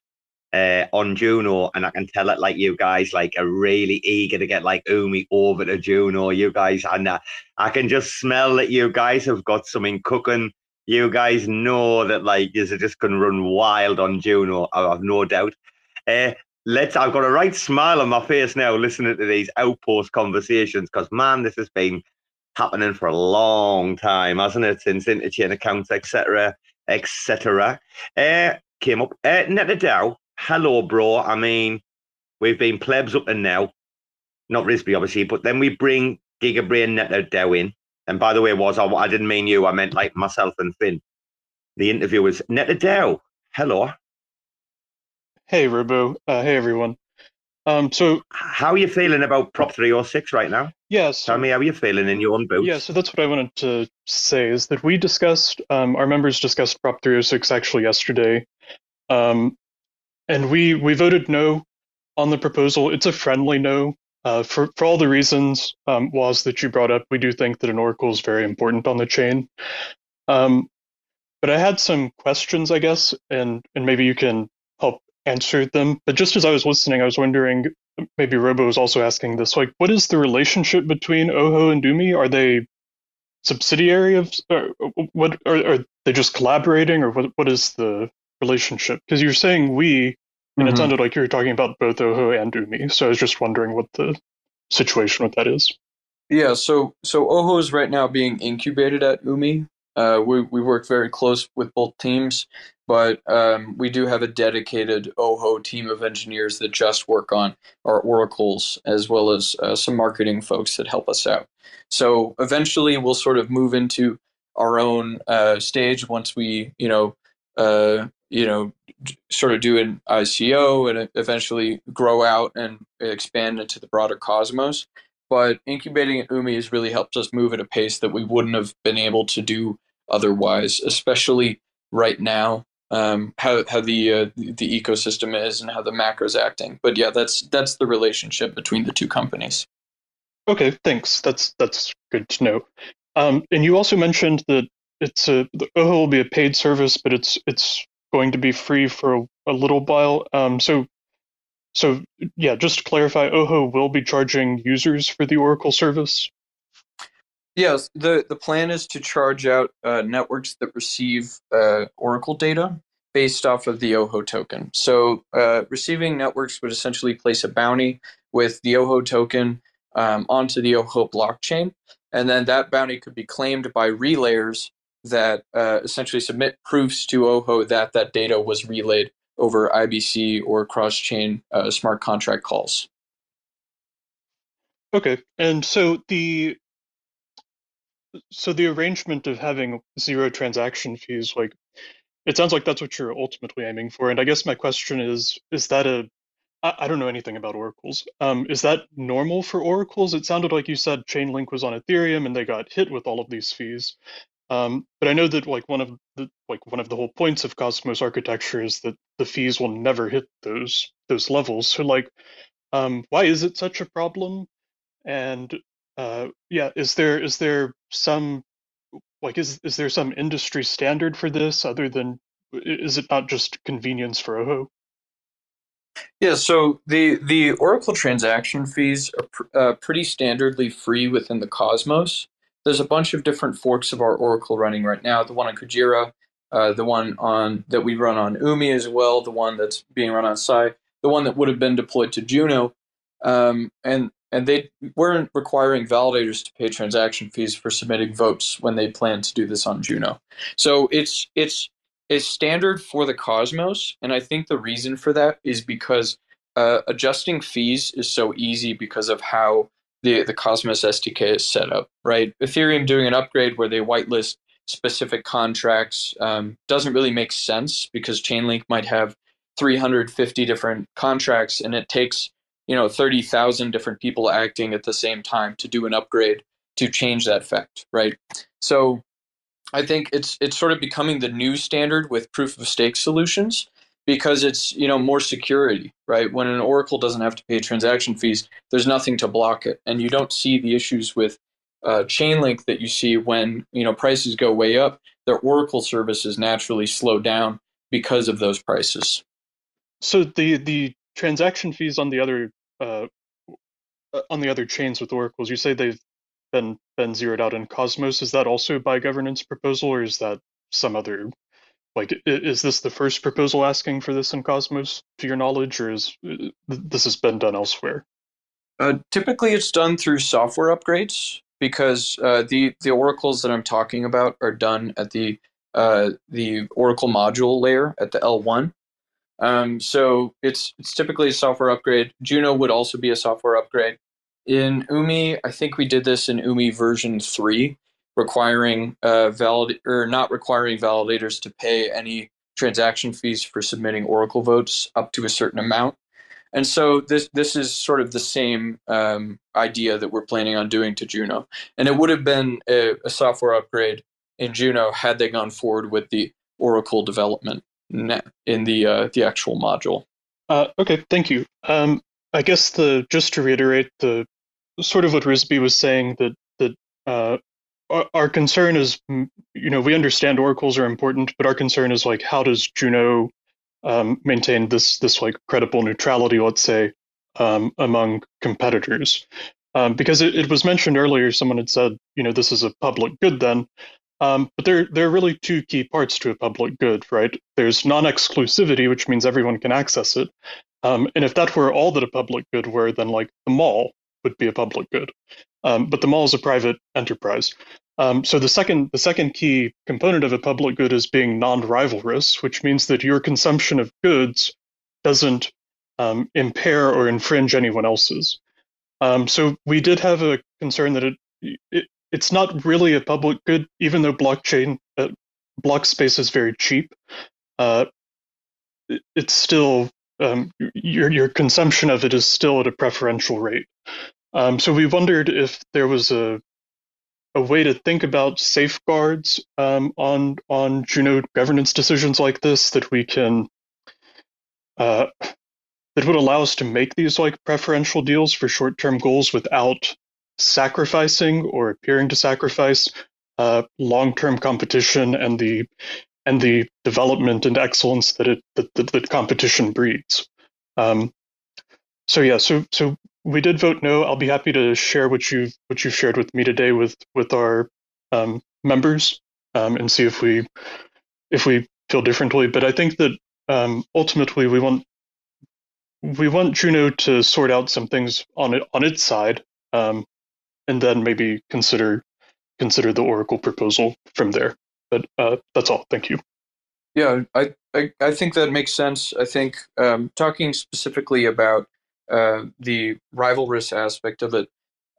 uh, on Juno, and I can tell it like you guys like are really eager to get like Umee over to Juno. You guys, and uh, I can just smell that you guys have got something cooking. You guys know that like you're just going to run wild on Juno. I have no doubt. Uh, let's I've got a right smile on my face now listening to these outpost conversations because man, this has been happening for a long time, hasn't it? Since interchain accounts, etc., etc. Uh, came up. Uh, Neta DAO, hello, bro. I mean, we've been plebs up and now, not Rizbe, obviously, but then we bring GigaBrain Neta DAO in. And by the way, Woz I, I didn't mean you. I meant like myself and Finn. The interview was Neta DAO. Hello. Hey, Robo. Uh, hey, everyone. Um, so, how are you feeling about Prop 306 right now? Yeah, so, Tell me how you're feeling in your own boots. Yeah, so that's what I wanted to say is that we discussed, um, our members discussed Prop 306 actually yesterday. Um, and we, we voted no on the proposal. It's a friendly no. Uh, for, for all the reasons, um, Woz that you brought up, we do think that an oracle is very important on the chain. Um, but I had some questions, I guess, and, and maybe you can help answer them. But just as I was listening, I was wondering, maybe Robo was also asking this, like, what is the relationship between Ojo and Umee? Are they subsidiary of, what, are, are they just collaborating, or what, what is the relationship? Because you're saying we, and mm-hmm. it sounded like you were talking about both Ojo and Umee, So I was just wondering what the situation with that is. Yeah, so so Ojo is right now being incubated at Umee. Uh, we we work very close with both teams but um, we do have a dedicated Ojo team of engineers that just work on our oracles as well as uh, some marketing folks that help us out. So eventually we'll sort of move into our own uh, stage once we, you know, uh, you know, sort of do an ICO and eventually grow out and expand into the broader cosmos. But incubating at Umee has really helped us move at a pace that we wouldn't have been able to do otherwise, especially right now um, how how the uh, the ecosystem is and how the macro's acting. But yeah, that's that's the relationship between the two companies. Okay, thanks. That's that's good to know. Um, and you also mentioned that it's a the Ojo will be a paid service, but it's it's going to be free for a, a little while. Um, so so yeah, just to clarify, Ojo will be charging users for the Oracle service. Yes, the, the plan is to charge out uh, networks that receive uh, Oracle data based off of the Ojo token. So, uh, receiving networks would essentially place a bounty with the Ojo token um, onto the Ojo blockchain, and then that bounty could be claimed by relayers that uh, essentially submit proofs to Ojo that that data was relayed over IBC or cross chain uh, smart contract calls. Okay, and so the so the arrangement of having zero transaction fees, like it sounds like that's what you're ultimately aiming for. And I guess my question is, is that a I, I don't know anything about oracles. Um, is that normal for oracles? It sounded like you said Chainlink was on Ethereum and they got hit with all of these fees. Um, but I know that like one of the like one of the whole points of Cosmos architecture is that the fees will never hit those those levels. So like, um, why is it such a problem? And uh, yeah, is there is there some like is is there some industry standard for this other than is it not just convenience for Ojo? Yeah, so the the Oracle transaction fees are pr- uh, pretty standardly free within the Cosmos. There's a bunch of different forks of our Oracle running right now. The one on Kujira, uh, the one on that we run on Umee as well, the one that's being run on Sei, the one that would have been deployed to Juno, um, and and they weren't requiring validators to pay transaction fees for submitting votes when they plan to do this on Juno. So it's it's is standard for the Cosmos, and I think the reason for that is because uh, adjusting fees is so easy because of how the the Cosmos SDK is set up. Right, Ethereum doing an upgrade where they whitelist specific contracts um, doesn't really make sense because Chainlink might have 350 different contracts, and it takes you know 30,000 different people acting at the same time to do an upgrade to change that fact. Right, so I think it's it's sort of becoming the new standard with proof of stake solutions because it's you know more security, right? When an Oracle doesn't have to pay transaction fees, there's nothing to block it, and you don't see the issues with uh, Chainlink that you see when you know prices go way up. Their Oracle services naturally slow down because of those prices. So the the transaction fees on the other uh, on the other chains with oracles, you say they've been been zeroed out in Cosmos. Is that also by governance proposal, or is that some other? Like, is this the first proposal asking for this in Cosmos, to your knowledge, or is uh, this has been done elsewhere? Uh, typically, it's done through software upgrades because uh, the the oracles that I'm talking about are done at the uh, the Oracle module layer at the L1. Um, so it's it's typically a software upgrade. Juno would also be a software upgrade. In Umee I think we did this in Umee version three, requiring uh, valid or not requiring validators to pay any transaction fees for submitting Oracle votes up to a certain amount. And so this this is sort of the same um, idea that we're planning on doing to Juno, and it would have been a, a software upgrade in Juno had they gone forward with the Oracle development in the uh, the actual module. Uh, okay, thank you. Um, I guess the just to reiterate the sort of what Rizbe was saying that that uh, our, concern is you know we understand oracles are important, but our concern is like how does Juno um, maintain this this like credible neutrality, let's say, um, among competitors. Um, because it, it, was mentioned earlier, someone had said, you know, this is a public good then. Um, but there, there are really two key parts to a public good, right? There's non-exclusivity, which means everyone can access it. Um, and if that were all that a public good were, then like the mall would be a public good. Um, but the mall is a private enterprise. Um, so the second, the second key component of a public good is being non-rivalrous, which means that your consumption of goods doesn't um, impair or infringe anyone else's. Um, so we did have a concern that it, it, it's not really a public good, even though blockchain uh, block space is very cheap. Uh, it, it's still um, your your consumption of it is still at a preferential rate. Um, so we wondered if there was a a way to think about safeguards um, on on Juno governance decisions like this that we can uh, that would allow us to make these like preferential deals for short term goals without sacrificing or appearing to sacrifice uh, long term competition and the and the development and excellence that it that, that, that competition breeds. Um, so yeah, so so we did vote no. I'll be happy to share what you what you've shared with me today with with our um, members um, and see if we if we feel differently. But I think that um, ultimately we want we want Juno to sort out some things on it on its side, um, and then maybe consider consider the Oracle proposal from there. But uh, that's all. Thank you. Yeah, I, I, I think that makes sense. I think um, talking specifically about uh, the rivalrous aspect of it.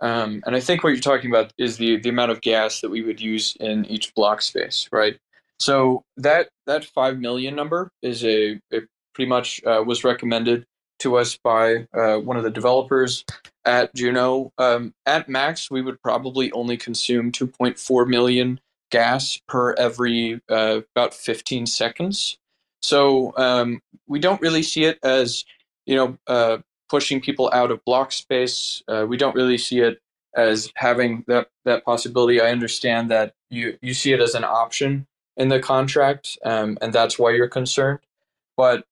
Um, and I think what you're talking about is the the amount of gas that we would use in each block space, right? So that that five million number is a, a pretty much uh, was recommended to us by uh, one of the developers at Juno. Um, at max, we would probably only consume 2.4 million gas per every uh, about 15 seconds. So um, we don't really see it as you know uh, pushing people out of block space. Uh, we don't really see it as having that that possibility. I understand that you you see it as an option in the contract, um, and that's why you're concerned. But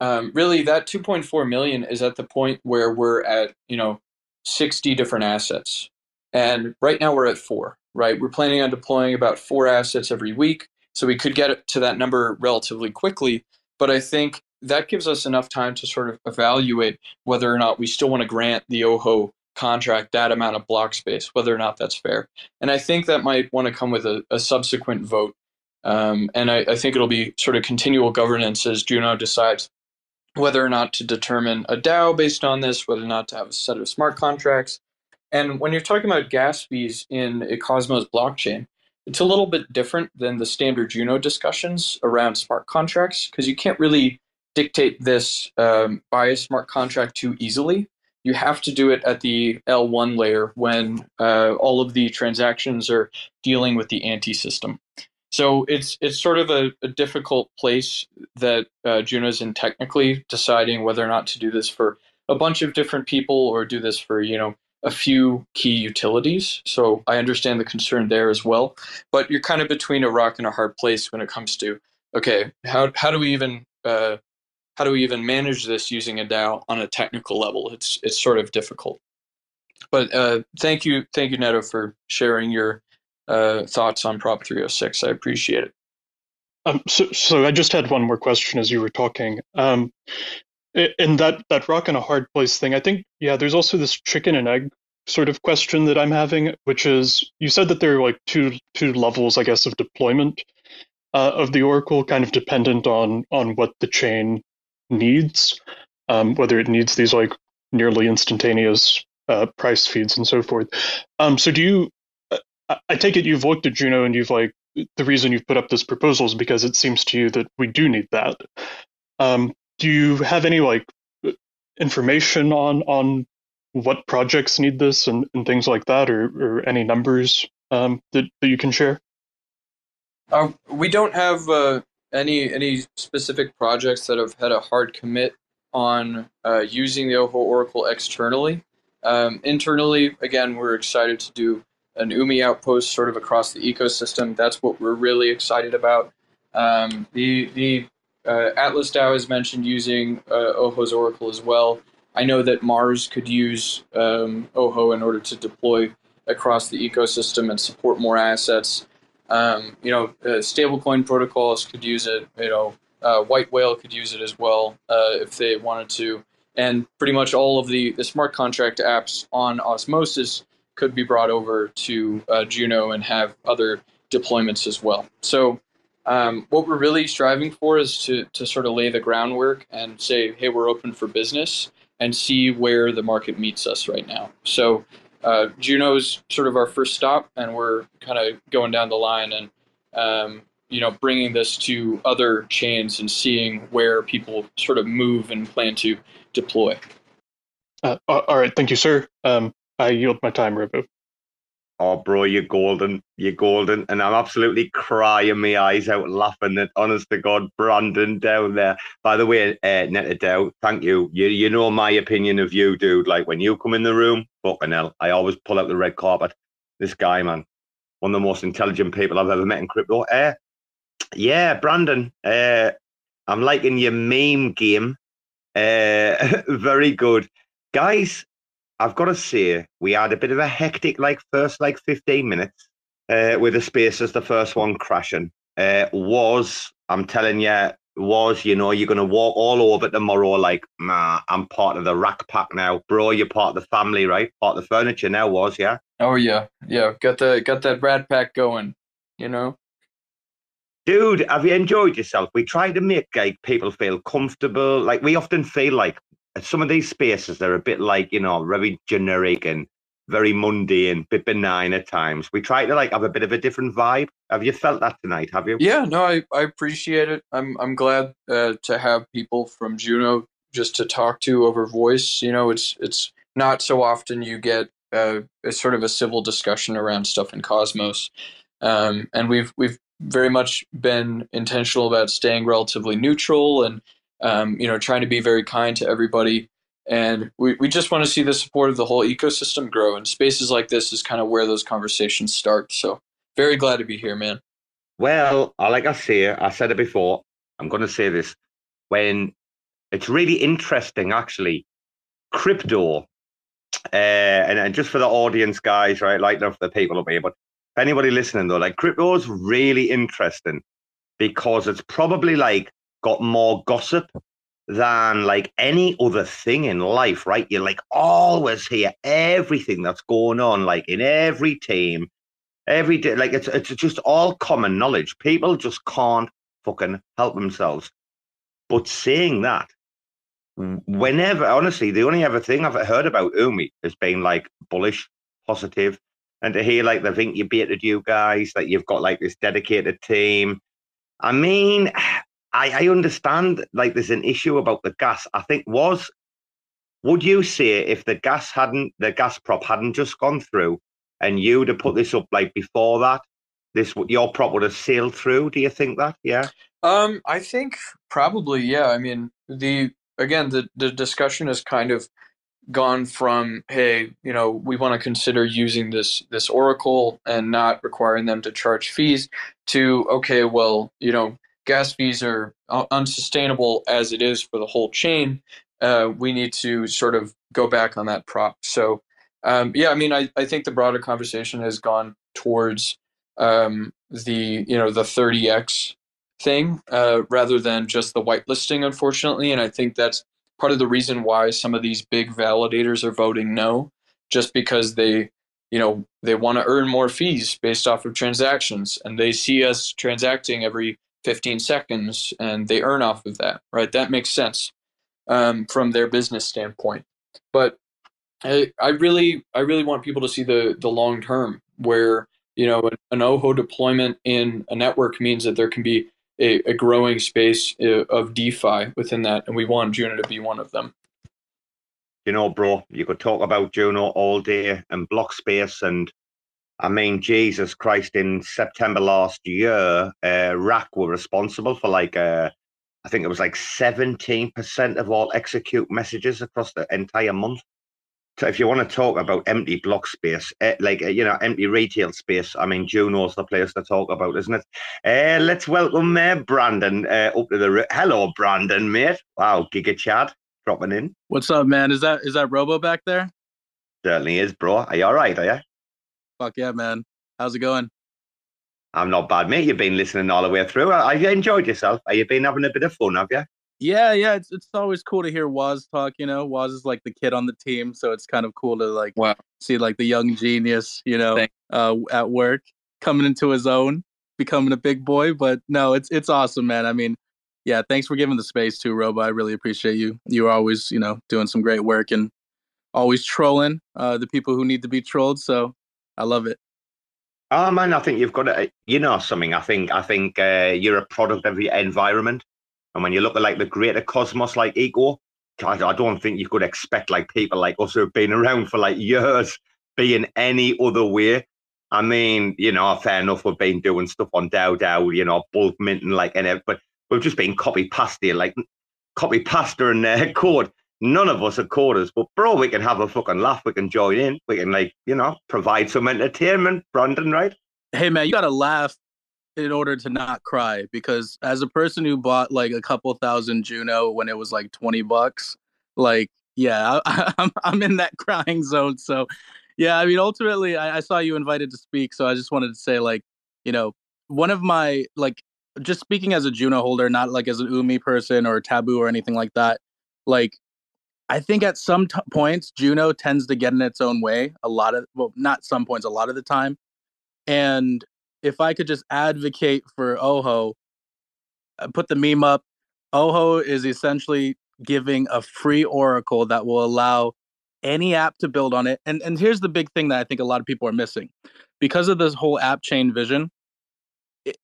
um, really that 2.4 million is at the point where we're at you know 60 different assets and right now we're at four right we're planning on deploying about four assets every week so we could get to that number relatively quickly but i think that gives us enough time to sort of evaluate whether or not we still want to grant the Ojo contract that amount of block space whether or not that's fair and i think that might want to come with a, a subsequent vote um, and I, I think it'll be sort of continual governance as juno decides whether or not to determine a DAO based on this, whether or not to have a set of smart contracts. And when you're talking about gas fees in a Cosmos blockchain, it's a little bit different than the standard Juno discussions around smart contracts because you can't really dictate this um, by smart contract too easily. You have to do it at the L1 layer when uh, all of the transactions are dealing with the anti system. So it's it's sort of a, a difficult place that uh, Juno's in technically deciding whether or not to do this for a bunch of different people or do this for you know a few key utilities. So I understand the concern there as well. But you're kind of between a rock and a hard place when it comes to okay, how how do we even uh, how do we even manage this using a DAO on a technical level? It's it's sort of difficult. But uh, thank you, thank you, Neto, for sharing your uh, thoughts on Prop 306. I appreciate it. Um, so, so I just had one more question as you were talking. Um, in that that rock and a hard place thing, I think yeah, there's also this chicken and egg sort of question that I'm having, which is you said that there are like two two levels, I guess, of deployment uh, of the Oracle, kind of dependent on on what the chain needs, um, whether it needs these like nearly instantaneous uh, price feeds and so forth. Um, so do you I take it you've looked at Juno and you've like the reason you've put up this proposal is because it seems to you that we do need that. Um, do you have any like information on on what projects need this and, and things like that, or, or any numbers um, that that you can share? Uh, we don't have uh, any any specific projects that have had a hard commit on uh, using the Ojo Oracle externally. Um, internally, again, we're excited to do an Umee outpost sort of across the ecosystem. That's what we're really excited about. Um, the the uh, Atlas DAO has mentioned using uh, Ojo's Oracle as well. I know that Mars could use um, Ojo in order to deploy across the ecosystem and support more assets. Um, you know, uh, stablecoin protocols could use it. You know, uh, White Whale could use it as well uh, if they wanted to. And pretty much all of the, the smart contract apps on Osmosis could be brought over to uh, Juno and have other deployments as well. So um, what we're really striving for is to to sort of lay the groundwork and say, hey, we're open for business and see where the market meets us right now. So uh, Juno's sort of our first stop, and we're kind of going down the line and um, you know bringing this to other chains and seeing where people sort of move and plan to deploy. Uh, all right, thank you, sir. Um, I yield my time, Robo. Oh, bro, you're golden. You're golden. And I'm absolutely crying my eyes out laughing at, honest to God, Brandon down there. By the way, uh, Neta DAO, thank you. You you know my opinion of you, dude. Like when you come in the room, fucking hell, I always pull out the red carpet. This guy, man, one of the most intelligent people I've ever met in crypto. Uh, yeah, Brandon, uh, I'm liking your meme game. Uh, [laughs] very good. Guys, I've got to say, we had a bit of a hectic, like first like 15 minutes uh, with the spaces, the first one crashing. Uh, Woz, I'm telling you, Woz, you know, you're going to walk all over tomorrow like, nah, I'm part of the rack pack now. Bro, you're part of the family, right? Part of the furniture now, Woz, yeah? Oh, yeah. Yeah. Got, the, got that rat pack going, you know? Dude, have you enjoyed yourself? We try to make like people feel comfortable. Like we often feel like some of these spaces they're a bit like you know very generic and very mundane, bit benign at times. We try to like have a bit of a different vibe. Have you felt that tonight? Have you? Yeah, no, I, I appreciate it. I'm I'm glad uh, to have people from Juno just to talk to over voice. You know, it's it's not so often you get uh, a sort of a civil discussion around stuff in Cosmos, um, and we've we've very much been intentional about staying relatively neutral and um, you know, trying to be very kind to everybody. And we, we just want to see the support of the whole ecosystem grow. And spaces like this is kind of where those conversations start. So very glad to be here, man. Well, like I say, I said it before. I'm going to say this. When it's really interesting actually. Crypto, uh, and, and just for the audience, guys, right? Like for the people up here, but anybody listening though, like crypto is really interesting because it's probably like got more gossip than like any other thing in life, right? You like always hear everything that's going on, like in every team, every day. Like it's it's just all common knowledge. People just can't fucking help themselves. But saying that, whenever honestly, the only other thing I've heard about Umee has been like bullish, positive, and to hear like they've incubated you guys, that you've got like this dedicated team. I mean, I, I understand like there's an issue about the gas. I think Woz would you say if the gas hadn't the gas prop hadn't just gone through and you'd have put this up like before that, this your prop would have sailed through. Do you think that? Yeah. Um, I think probably yeah. I mean the again the the discussion has kind of gone from hey you know we want to consider using this this oracle and not requiring them to charge fees to okay well you know gas fees are unsustainable as it is for the whole chain, uh, we need to sort of go back on that prop. So, um, yeah, I mean, I, I think the broader conversation has gone towards um, the you know the 30x thing uh, rather than just the whitelisting, unfortunately. And I think that's part of the reason why some of these big validators are voting no, just because they you know they want to earn more fees based off of transactions and they see us transacting every 15 seconds and they earn off of that, right? That makes sense um, from their business standpoint. But I, I really, I really want people to see the the long term, where you know an, an Ojo deployment in a network means that there can be a, a growing space uh, of DeFi within that, and we want Juno to be one of them. You know, bro, you could talk about Juno all day and block space and I mean, Jesus Christ, in September last year, uh, RAC were responsible for like, uh, I think it was like 17% of all execute messages across the entire month. So if you want to talk about empty block space, uh, like, uh, you know, empty retail space, I mean, Juno's the place to talk about, isn't it? Uh, let's welcome uh, Brandon uh, up to the. Hello, Brandon, mate. Wow, Giga Chad dropping in. What's up, man? Is that is that Robo back there? Certainly is, bro. Are you all right? Are you? Fuck yeah, man. How's it going? I'm not bad, mate. You've been listening all the way through. Have you enjoyed yourself? Have you been having a bit of fun, have you? Yeah, yeah. It's it's always cool to hear Woz talk, you know. Woz is like the kid on the team, so it's kind of cool to like wow. see like the young genius, you know, uh, at work coming into his own, becoming a big boy. But no, it's it's awesome, man. I mean, yeah, thanks for giving the space too, Robo. I really appreciate you. You're always, you know, doing some great work and always trolling uh, the people who need to be trolled. So I love it. Oh man, I think you've got to. You know something. I think I think uh, you're a product of your environment, and when you look at like the greater cosmos, like Eco, I, I don't think you could expect like people like us who've been around for like years being any other way. I mean, you know, fair enough. We've been doing stuff on DAO DAO, you know, bulk minting, like, and but we've just been copy pasta, like copy pasta and uh, [laughs] code none of us are coders, but bro, we can have a fucking laugh. We can join in. We can like, you know, provide some entertainment, Brandon, right? Hey man, you gotta laugh in order to not cry because as a person who bought like a couple thousand Juno when it was like 20 bucks, like, yeah, [laughs] I, I'm, I'm in that crying zone. So yeah, I mean, ultimately I, I saw you invited to speak. So I just wanted to say like, you know, one of my like just speaking as a Juno holder, not like as an Umee person or taboo or anything like that. Like I think at some t- points Juno tends to get in its own way a lot of well not some points a lot of the time. And if I could just advocate for Ojo uh, put the meme up. Ojo is essentially giving a free oracle that will allow any app to build on it. And and here's the big thing that I think a lot of people are missing. Because of this whole app chain vision,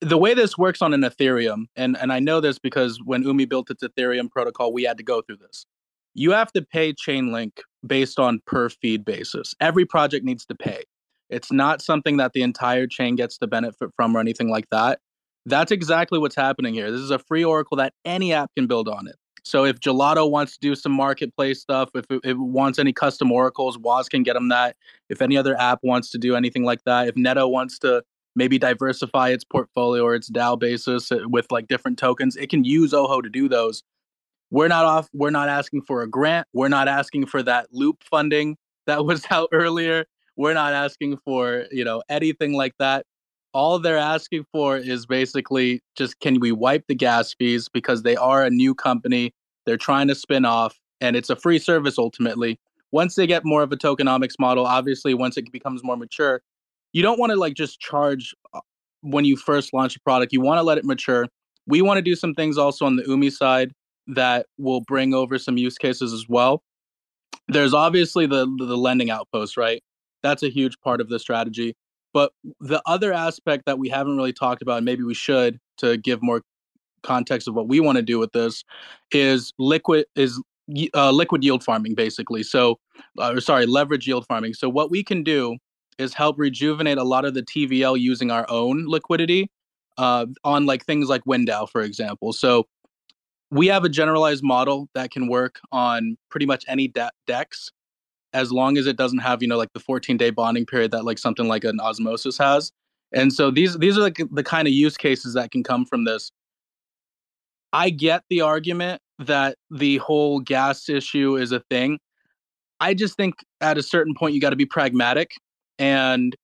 the way this works on an Ethereum, and, and I know this because when Umee built its Ethereum protocol, we had to go through this you have to pay Chainlink based on per feed basis. Every project needs to pay. It's not something that the entire chain gets to benefit from or anything like that. That's exactly what's happening here. This is a free oracle that any app can build on it. So if Gelotto wants to do some marketplace stuff, if it, it wants any custom oracles, Woz can get them that. If any other app wants to do anything like that, if Neta wants to maybe diversify its portfolio or its DAO basis uh, with like different tokens, it can use Ojo to do those we're not off we're not asking for a grant. We're not asking for that loop funding that was [laughs] out earlier. We're not asking for you know anything like that. All they're asking for is basically just can we wipe the gas fees? because they are a new company. They're trying to spin off and it's a free service ultimately. Once they get more of a tokenomics model obviously once it becomes more mature you don't want to like just charge uh, when you first launch a product you want to let it mature. We want to do some things also on the Umee side that will bring over some use cases as well. There's obviously the the lending outpost right? That's a huge part of the strategy. But the other aspect that we haven't really talked about and maybe we should to give more context of what we want to do with this is liquid is uh, liquid yield farming basically. So uh, sorry leverage yield farming. So what we can do is help rejuvenate a lot of the tvl using our own liquidity uh, on like things like WyndDAO, for example. So we have a generalized model that can work on pretty much any de- as long as it doesn't have you know like the 14 day bonding period that like something like an osmosis has. And so these these are like the kind of use cases that can come from this. I get the argument that the whole gas issue is a thing. I just think at a certain point you got to be pragmatic and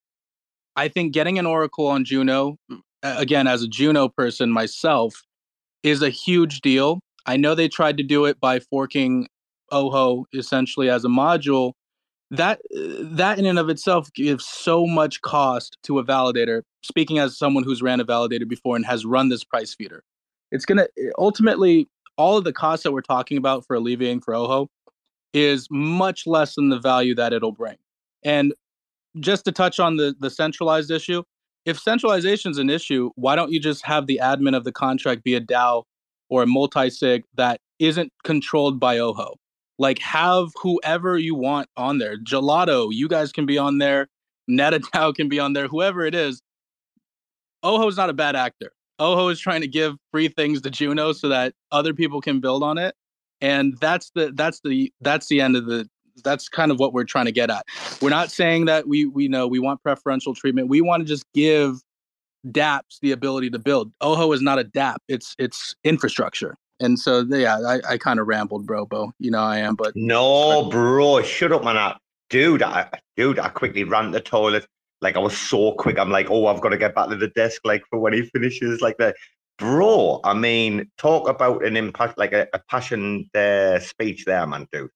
i think getting an oracle on juno again as a juno person myself is a huge deal. I know they tried to do it by forking Ojo essentially as a module. That uh, that in and of itself gives so much cost to a validator. Speaking as someone who's ran a validator before and has run this price feeder, it's gonna uh, ultimately all of the costs that we're talking about for alleviating for Ojo is much less than the value that it'll bring. And just to touch on the the centralized issue, if centralization is an issue, why don't you just have the admin of the contract be a DAO or a multi-sig that isn't controlled by Ojo? Like have whoever you want on there. Gelotto, you guys can be on there. NetaDAO can be on there. Whoever it is, Ojo's not a bad actor. Ojo is trying to give free things to Juno so that other people can build on it, and that's the that's the that's the end of the that's kind of what we're trying to get at. We're not saying that we we know we want preferential treatment. We want to just give DApps the ability to build. Ojo is not a DApp. It's it's infrastructure. And so yeah, I, I kind of rambled, bro, Bo. You know I am, but no, bro, shut up, man. I, dude, I dude, I quickly ran to the toilet. Like I was so quick. I'm like, oh, I've got to get back to the desk, like for when he finishes, like that. Bro, I mean, talk about an impact, like a, a passion uh, speech there, man, dude.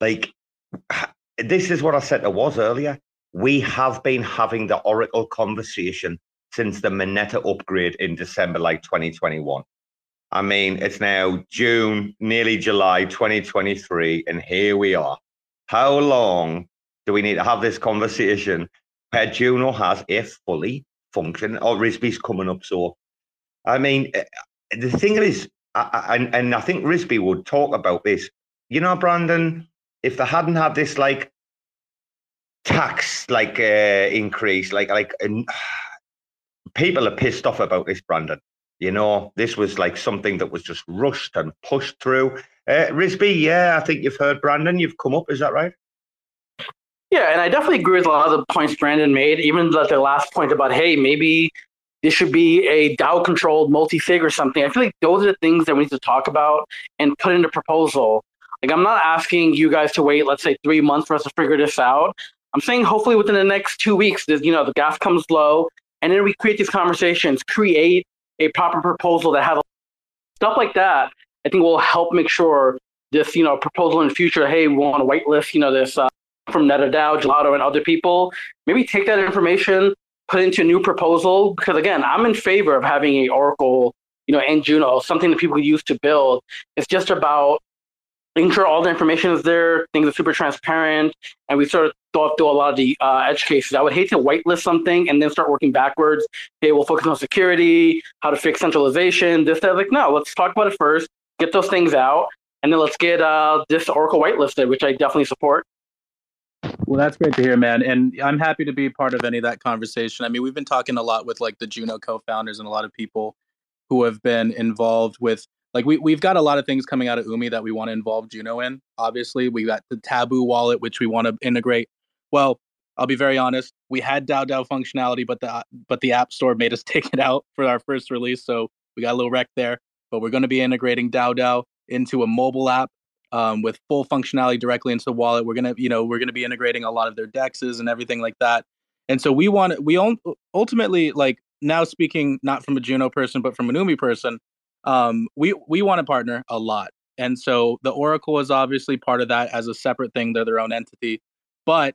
Like [sighs] this is what I said to Woz earlier. We have been having the Oracle conversation since the Moneta upgrade in December, like 2021. I mean, it's now June, nearly July 2023, and here we are. How long do we need to have this conversation where Juno has a fully function or Rizbe's coming up? So, I mean, eh, the thing is, I, I, and, and I think Rizbe would talk about this. You know, Brandon, if they hadn't had this like tax like uh, increase, like like [sighs] people are pissed off about this, Brandon. You know, this was like something that was just rushed and pushed through. Uh, Rizbe, yeah, I think you've heard Brandon. You've come up, is that right? Yeah, and I definitely agree with a lot of the points Brandon made. Even the, the last point about, hey, maybe this should be a DAO controlled multi sig or something. I feel like those are the things that we need to talk about and put in the proposal like I'm not asking you guys to wait, let's say three months for us to figure this out. I'm saying hopefully within the next two weeks, you know, the gas comes low, and then we create these conversations, create a proper proposal that has stuff like that. I think will help make sure this, you know, proposal in the future. Hey, we want to whitelist, you know, this uh, from NetaDAO, Gelotto, and other people. Maybe take that information, put it into a new proposal. Because again, I'm in favor of having a Oracle, you know, and Juno, something that people use to build. It's just about making sure all the information is there, things are super transparent, and we sort of thought through a lot of the uh, edge cases. I would hate to whitelist something and then start working backwards. Okay, we'll focus on security, how to fix centralization, this, that. Like, no, let's talk about it first, get those things out, and then let's get uh, this Oracle whitelisted, which I definitely support. Well, that's great to hear, man. And I'm happy to be part of any of that conversation. I mean, we've been talking a lot with like the Juno co founders and a lot of people who have been involved with like we we've got a lot of things coming out of Umee that we want to involve Juno in. Obviously, we got the Taboo wallet which we want to integrate. Well, I'll be very honest. We had DAO DAO functionality, but the but the App Store made us [laughs] take it out for our first release, so we got a little wreck there. But we're going to be integrating DAO DAO. into a mobile app um, with full functionality directly into the wallet. We're gonna, you know, we're gonna be integrating a lot of their dexes and everything like that. And so we want, to, we ultimately like now speaking not from a Juno person but from an Umee person. Um, we we want to partner a lot, and so the Oracle is obviously part of that as a separate thing. They're their own entity, but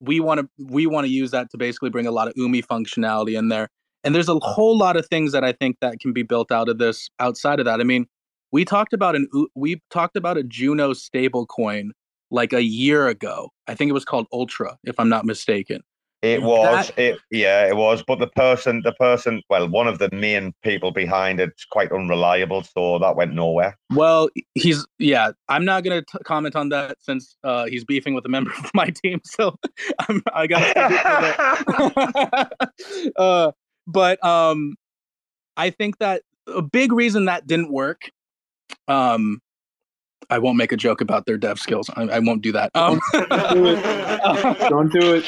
we want to we want to use that to basically bring a lot of Umee functionality in there. And there's a whole lot of things that I think that can be built out of this outside of that. I mean, we talked about an we talked about a Juno stable coin like a year ago. I think it was called Ultra, if I'm not mistaken. It was, that, it yeah, it was. But the person, the person, well, one of the main people behind it's quite unreliable, so that went nowhere. Well, he's yeah. I'm not gonna t- comment on that since uh, he's beefing with a member [laughs] of my team, so [laughs] I'm, I got. [laughs] uh, but um, I think that a big reason that didn't work um I won't make a joke about their dev skills. I, I won't do that. Um, Don't do it.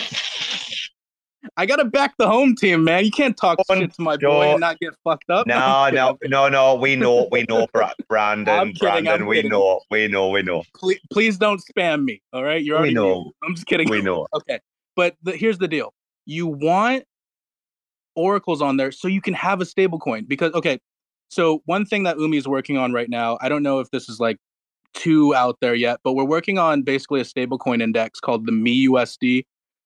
Don't do it. I gotta back the home team, man. You can't talk shit to my boy and not get fucked up. No, no, no, no. We know, we know, [laughs] Brandon. Brandon, we kidding. know, we know, we know. Please, please don't spam me. All right, you're already. We know. [laughs] I'm just kidding. We know. [laughs] Okay, but the, here's the deal: you want oracles on there so you can have a stable coin because okay so one thing that Umee is working on right now, I don't know if this is like too out there yet, but we're working on basically a stablecoin index called the meUSD.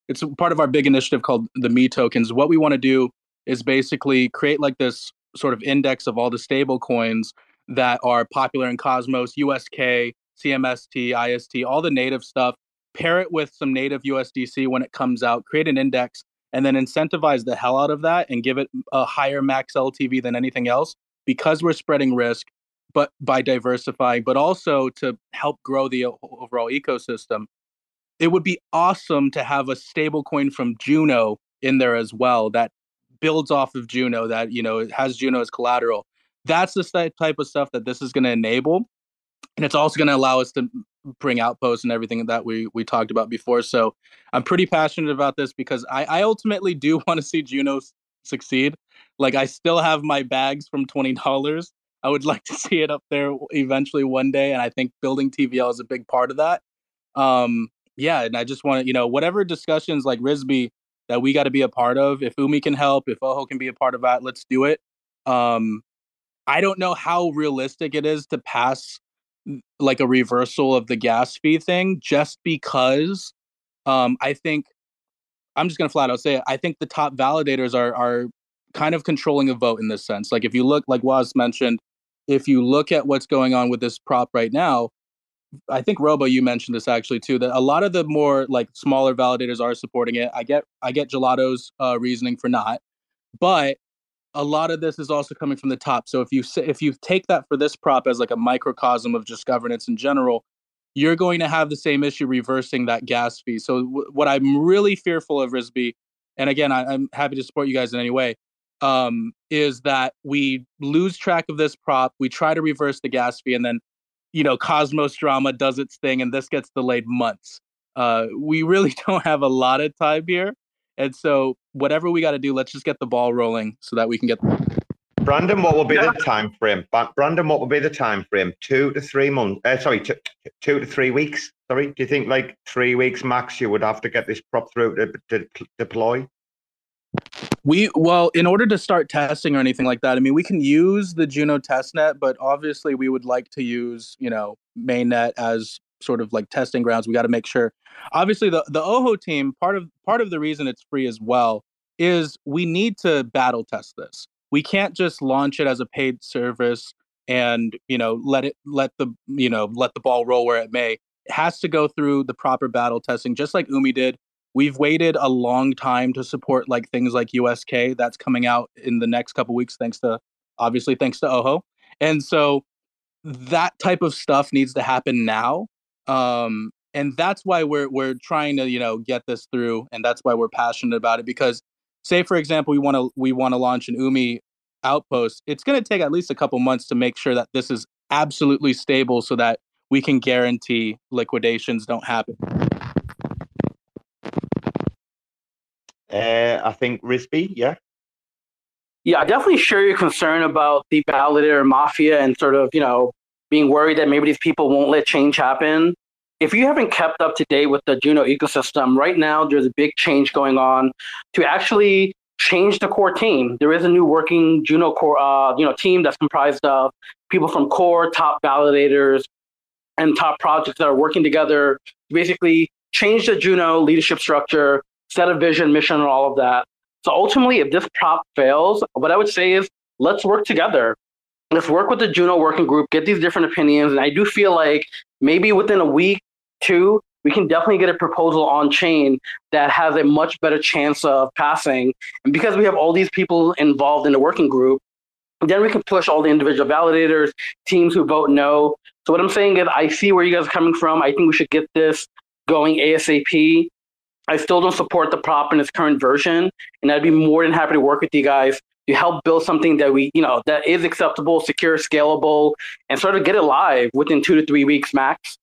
It's part of our big initiative called the Me tokens. What we want to do is basically create like this sort of index of all the stable coins that are popular in Cosmos, USK, CMST, IST, all the native stuff, pair it with some native USDC when it comes out, create an index, and then incentivize the hell out of that and give it a higher max LTV than anything else because we're spreading risk, but by diversifying, but also to help grow the overall ecosystem. It would be awesome to have a stable coin from Juno in there as well that builds off of Juno, that you know has Juno as collateral. That's the type of stuff that this is going to enable, and it's also going to allow us to bring outposts and everything that we we talked about before. So I'm pretty passionate about this because I, I ultimately do [laughs] want to see Juno succeed. Like I still have my bags from twenty dollars. I would [laughs] like to see it up there eventually one day, and I think building TVL is a big part of that. Um, yeah, and I just want to, you know, whatever discussions like Rizbe that we got to be a part of. If Umee can help, if Ojo can be a part of that, let's do it. Um, I don't know how realistic it is to pass like a reversal of the gas fee thing, just because um, I think I'm just gonna flat out say it. I think the top validators are are kind of controlling a vote in this sense. Like if you look, like Woz mentioned, if you look at what's going on with this prop right now, I think Robo, you mentioned this actually too, that a lot of the more like smaller validators are supporting it. I get I get Gelotto's uh, reasoning for not, but a lot of this is also coming from the top. So if you if you take that for this prop as like a microcosm of just governance in general, you're going to have the same issue reversing that gas fee. So w- what I'm really fearful of Rizbe, and again, I, am happy to support you guys in any way, um, is that we lose track of this prop. We try to reverse the gas fee, and then you know Cosmos drama does its thing, and this gets delayed months. Uh, we really [laughs] don't have a lot of time here, and so whatever we got to do, let's just get the ball rolling so that we can get. Brandon, what will be the time frame? Brandon, what will be the time frame? Two to three months. Uh, sorry, two, two to three weeks. Sorry, do you think like three weeks max? You would have to get this prop through to, to deploy. We well, in order to start testing or anything like that, I mean, we can use the Juno testnet, but obviously we would like to use you know mainnet as sort of like testing grounds. We got to make sure. Obviously, the the Ojo team part of part of the reason it's free as well is we need to battle test this we can't just launch it as a paid service and you know let it let the you know let the ball roll where it may it has to go through the proper battle testing just like Umee did we've waited a long time to support like things like usk that's coming out in the next couple weeks thanks to obviously thanks to Ojo. and so that type of stuff needs to happen now um, and that's why we're we're trying to you know get this through and that's why we're passionate about it because say for example we want to we want to launch an Umee outpost it's going to take at least a couple months to make sure that this is absolutely stable so that we can guarantee liquidations don't happen uh, i think Rizbe yeah yeah i definitely share your concern about the validator mafia and sort of you know being worried that maybe these people won't let change happen. If you haven't kept up to date with the Juno ecosystem, right now there's a big change going on to actually change the core team. There is a new working Juno core, uh, you know, team that's comprised of people from core, top validators, and top projects that are working together to basically change the Juno leadership structure, set a vision, mission, and all of that. So ultimately, if this prop fails, what I would say is let's work together. Let's work with the Juno working group, get these different opinions. And I do feel like maybe within a week, two, we can definitely get a proposal on chain that has a much better chance of passing. And because we have all these people involved in the working group, then we can push all the individual validators, teams who vote no. So what I'm saying is I see where you guys are coming from. I think we should get this going ASAP. I still don't support the prop in its current version, and I'd be more than happy to work with you guys to help build something that we, you know, that is acceptable, secure, scalable, and sort of get it live within two to three weeks max.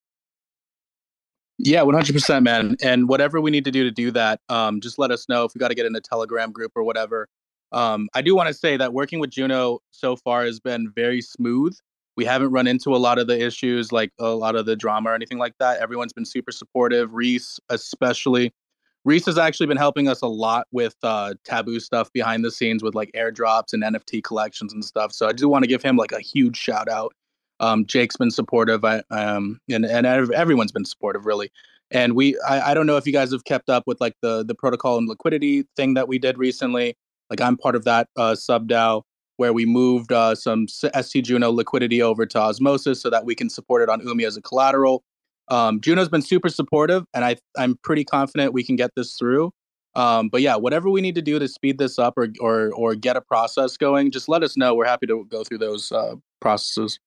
Yeah, one hundred percent, man. And whatever we need to do to do that, um, just let us know if we got to get in a Telegram group or whatever. Um, I do want to say that working with Juno so far has been very smooth. We haven't run into a lot of the issues, like a lot of the drama or anything like that. Everyone's been super supportive. Reese, especially, Reese has actually been helping us a lot with uh, taboo stuff behind the scenes with like airdrops and NFT collections and stuff. So I do want to give him like a huge shout out. Um, Jake's been supportive, I, um, and and everyone's been supportive really. And we, I, I don't know if you guys have kept up with like the the protocol and liquidity thing that we did recently. Like I'm part of that uh, sub DAO where we moved uh, some ST Juno liquidity over to Osmosis so that we can support it on Umee as a collateral. Um, Juno's been super supportive, and I I'm pretty confident we can get this through. Um, but yeah, whatever we need to do to speed this up or or or get a process going, just let us know. We're happy to go through those uh, processes.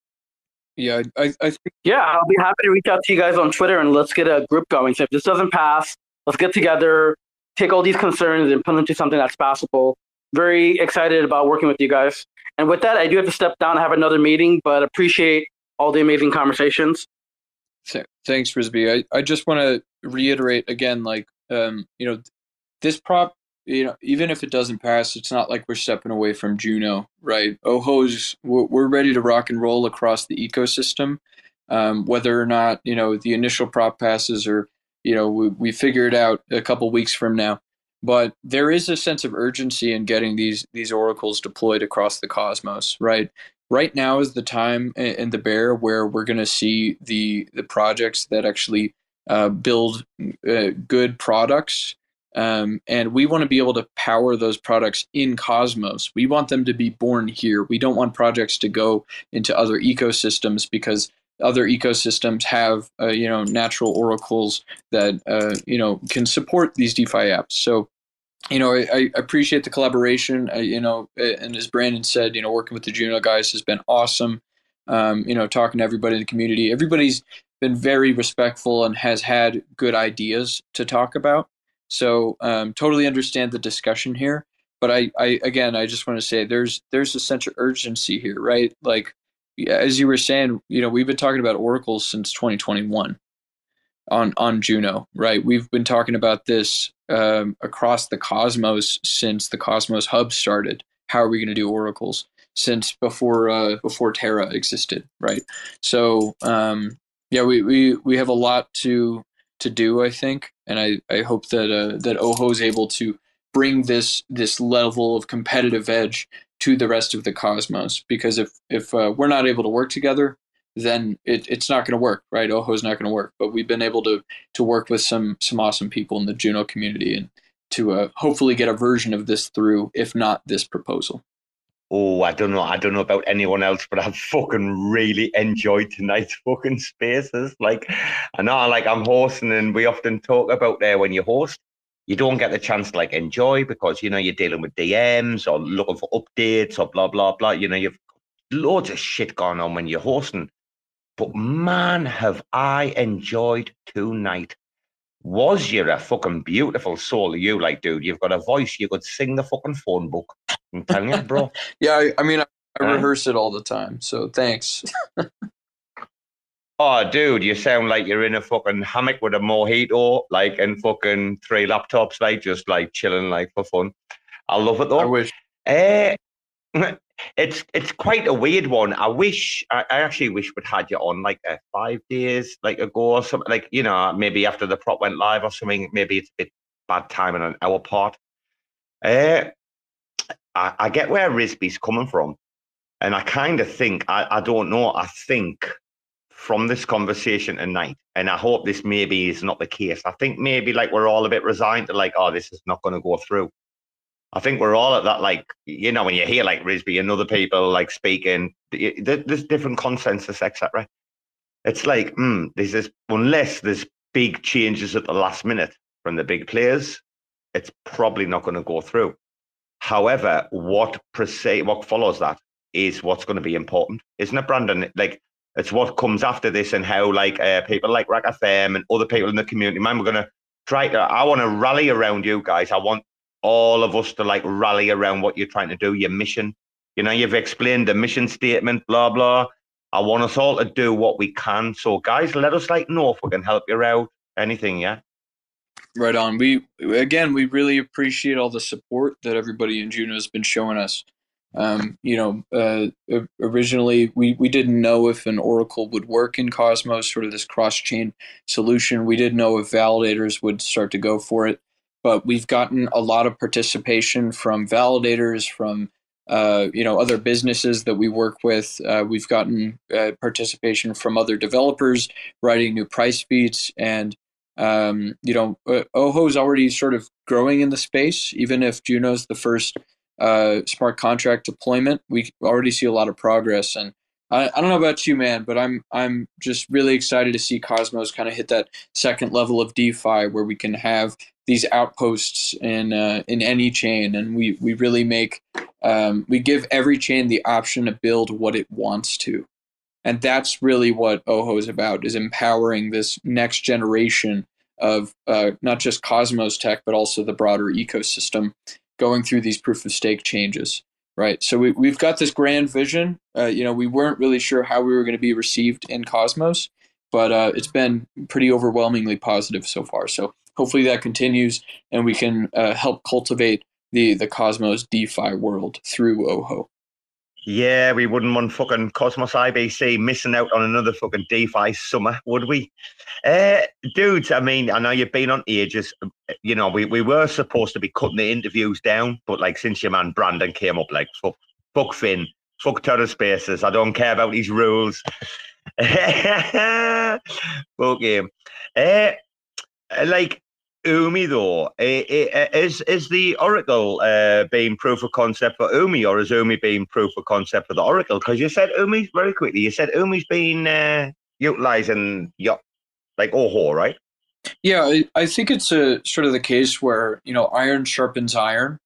Yeah, I, I think. Yeah, I'll be happy to reach out to you guys on Twitter and let's get a group going. So if this doesn't pass, let's get together, take all these concerns and put them into something that's passable. Very excited about working with you guys. And with that, I do have to step down. I have another meeting, but appreciate all the amazing conversations. Thanks, Rizbe. I, I just want to reiterate again, like, um, you know, this prop, you know, even if it doesn't pass, it's not like we're stepping away from Juno, right? Ojo's, we're, we're ready to rock and roll across the ecosystem. Um, whether or not, you know, the initial prop passes or, you know, we, we figure it out a couple weeks from now. But there is a sense of urgency in getting these these oracles deployed across the cosmos, right? Right now is the time in the bear where we're going to see the the projects that actually uh, build uh, good products. Um, and we want to be able to power those products in cosmos. We want them to be born here. We don't want projects to go into other ecosystems because other ecosystems have uh, you know natural oracles that uh, you know can support these defi apps. So you know, I, I, appreciate the collaboration. I, you know, and as Brandon said, you know, working with the Juno guys has been awesome. Um, you know, talking to everybody in the community, everybody's been very respectful and has had good ideas to talk about. So, um, totally understand the discussion here. But I, I, again, I just want to say there's there's a sense of urgency here, right? Like, as you were saying, you know, we've been talking about oracles since 2021 on on Juno, right? We've been talking about this um, across the cosmos since the Cosmos Hub started. How are we going to do oracles since before uh, before Terra existed, right? So um, yeah, we, we we have a lot to to do, I think, and I, I hope that uh, that Ojo is able to bring this this level of competitive edge to the rest of the cosmos. Because if if uh, we're not able to work together, then it, it's not going to work, right? Ojo's not going to work. But we've been able to to work with some some awesome people in the Juno community and to uh, hopefully get a version of this through, if not this proposal. Oh, I don't know. I don't know about anyone else, but I've fucking really enjoyed tonight's fucking spaces. Like, I know, like I'm hosting, and we often talk about there when you host, you don't get the chance to like enjoy because you know you're dealing with DMs or looking for updates or blah blah blah. You know, you've loads of shit going on when you're hosting. But man, have I enjoyed tonight. Woz you a fucking beautiful soul, you like, dude? You've got a voice. You could sing the fucking phone book. I'm telling you, bro. [laughs] yeah, I, I mean, I, I rehearse it all the time. So thanks. [laughs] oh, dude, you sound like you're in a fucking hammock with a mojito, like, and fucking three laptops, like, just like chilling, like, for fun. I love it though. I wish. Uh, [laughs] it's it's quite a weird one. I wish I, I actually wish we'd had you on like uh, five days like ago or something. Like you know maybe after the prop went live or something. Maybe it's a bit bad timing on our part. Uh, I, I get where Rizbe's coming from, and I kind of think I, I don't know. I think from this conversation tonight, and I hope this maybe is not the case. I think maybe like we're all a bit resigned to like, oh, this is not going to go through. I think we're all at that, like, you know, when you hear like Rizbe and other people like speaking, there's different consensus, etc. It's like, this is, unless there's big changes at the last minute from the big players, it's probably not going to go through. However, what precede, what follows that is what's going to be important, isn't it, Brandon? Like, it's what comes after this and how, like, uh, people like RAC FM and other people in the community, man, we're going to try to, I want to rally around you guys. I want all of us to like rally around what you're trying to do, your mission. You know, you've explained the mission statement, blah, blah. I want us all to do what we can. So, guys, let us like know if we can help you out. Anything, yeah? Right on. We again, we really appreciate all the support that everybody in Juno has been showing us. Um, you know, uh, originally we, we didn't know if an Oracle would work in Cosmos, sort of this cross chain solution. We didn't know if validators would start to go for it but we've gotten a lot of participation from validators, from uh, you know other businesses that we work with. Uh, we've gotten uh, participation from other developers writing new price feeds, and um, you know uh, Ojo is already sort of growing in the space. Even if Juno's the first uh, smart contract deployment, we already see a lot of progress and. I, I don't know about you, man, but I'm I'm just really excited to see Cosmos kind of hit that second level of DeFi where we can have these outposts in uh, in any chain, and we we really make um, we give every chain the option to build what it wants to, and that's really what Ojo is about: is empowering this next generation of uh, not just Cosmos tech, but also the broader ecosystem going through these proof of stake changes. Right. So we, we've got this grand vision. Uh, you know, we weren't really sure how we were going to be received in Cosmos, but uh, it's been pretty overwhelmingly positive so far. So hopefully that continues and we can uh, help cultivate the the Cosmos DeFi world through Ojo. Yeah, we wouldn't want fucking Cosmos IBC missing out on another fucking DeFi summer, would we? Uh, dudes, I mean, I know you've been on ages. You know, we, we were supposed to be cutting the interviews down, but like since your man Brandon came up, like fuck, fuck Finn, fuck Terra Spaces. I don't care about these rules. [laughs] fuck him. Uh, like Umee though, is is the Oracle uh, being proof of concept for Umee, or is Umee being proof of concept for the Oracle? Because you said Umee very quickly. You said Umee's been uh, utilizing yeah, like Ojo, right? Yeah, I, I think it's a sort of the case where you know iron sharpens iron.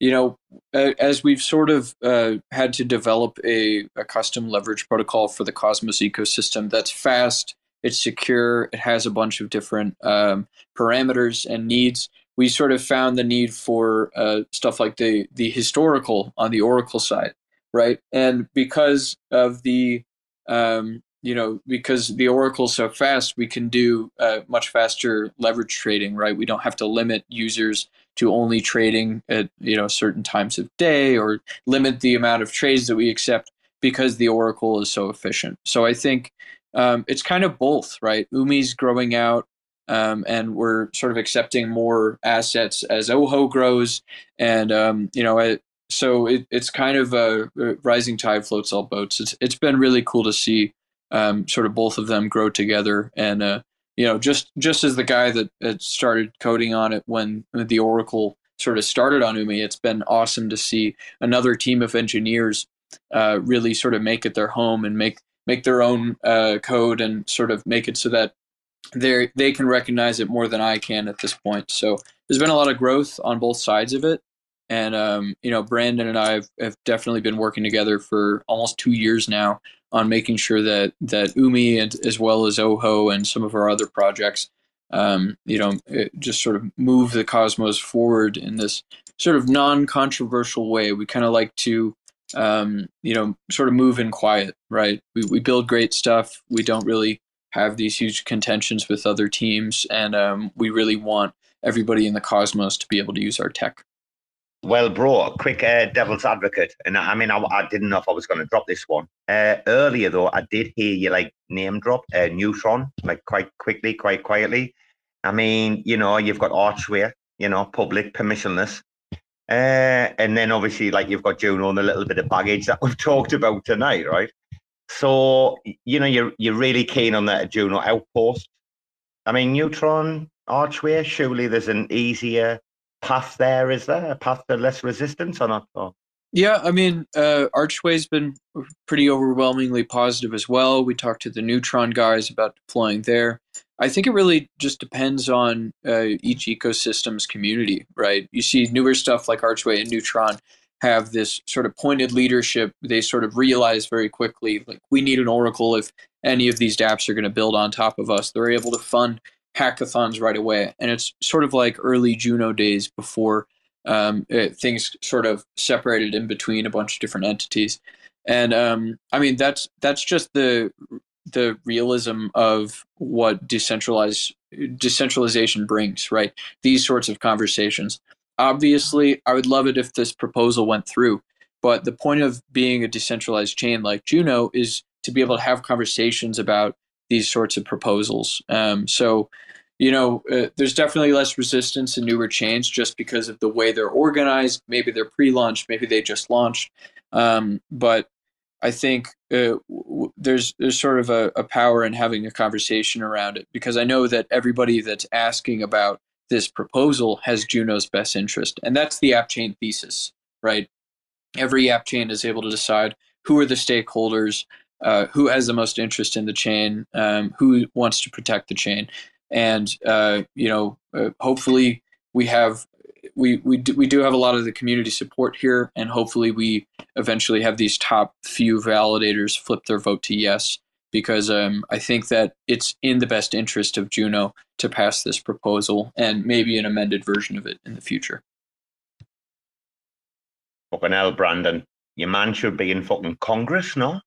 You know, as we've sort of uh, had to develop a, a custom leverage protocol for the Cosmos ecosystem that's fast, it's secure. It has a bunch of different um, parameters and needs. We sort of found the need for uh, stuff like the the historical on the Oracle side, right? And because of the um, you know because the Oracle's so fast, we can do uh, much faster leverage trading, right? We don't have to limit users to only trading at you know certain times of day or limit the amount of trades that we accept because the Oracle is so efficient. So I think um, it's kind of both, right? Umee's growing out, um, and we're sort of accepting more assets as Ojo grows, and um, you know, it, so it, it's kind of a rising tide floats all boats. It's it's been really cool to see um, sort of both of them grow together, and uh, you know, just just as the guy that, that started coding on it when the Oracle sort of started on Umee, it's been awesome to see another team of engineers uh, really sort of make it their home and make make their own uh, code and sort of make it so that they they can recognize it more than I can at this point. So there's been a lot of growth on both sides of it, and um, you know Brandon and I have, have, definitely been working together for almost two years now on making sure that that Umee and as well as Ojo and some of our other projects, um, you know, just sort of move the Cosmos forward in this sort of non-controversial way. We kind of like to um, you know, sort of move in quiet, right? We, we build great stuff. We don't really have these huge contentions with other teams, and um, we really want everybody in the cosmos to be able to use our tech. Well, bro, quick uh, devil's advocate, and I, I mean, I, I, didn't know if I was going to drop this one uh, earlier, though. I did hear you like name drop uh, Neutron, like quite quickly, quite quietly. I mean, you know, you've got Archway, you know, public, permissionless, uh, and then obviously, like you've got Juno and a little bit of baggage that we've [laughs] talked about tonight, right? So, you know, you're you're really keen on that Juno outpost. I mean, Neutron, Archway, surely there's an easier path there, is there? A path to less resistance or not? Or? Yeah, I mean, uh, Archway's been pretty overwhelmingly positive as well. We talked to the Neutron guys about deploying there. I think it really just depends on uh, each ecosystem's community, right? You see newer stuff like Archway and Neutron have this sort of pointed leadership. They sort of realize very quickly, like, we need an Oracle if any of these dApps are going to build on top of us. They're able to fund hackathons right away. And it's sort of like early Juno days before um, it, things sort of separated in between a bunch of different entities. And um, I mean, that's that's just the the realism of what decentralized decentralization brings, right? These sorts of conversations. Obviously, I would love it if this proposal went through, but the point of being a decentralized chain like Juno is to be able to have conversations about these sorts of proposals. Um, so, you know, uh, there's definitely less resistance in newer chains just because of the way they're organized. Maybe they're pre-launched, maybe they just launched. Um, but I think uh, w- there's there's sort of a, a, power in having a conversation around it because I know that everybody that's asking about this proposal has Juno's best interest, and that's the app chain thesis, right? Every app chain is able to decide who are the stakeholders, uh, who has the most interest in the chain, um, who wants to protect the chain, and uh, you know, uh, hopefully we have we we do, we do have a lot of the community support here, and hopefully we eventually have these top few validators flip their vote to yes, because um, I think that it's in the best interest of Juno to pass this proposal and maybe an amended version of it in the future. Fucking hell, Brandon. Your man should be in fucking Congress, no?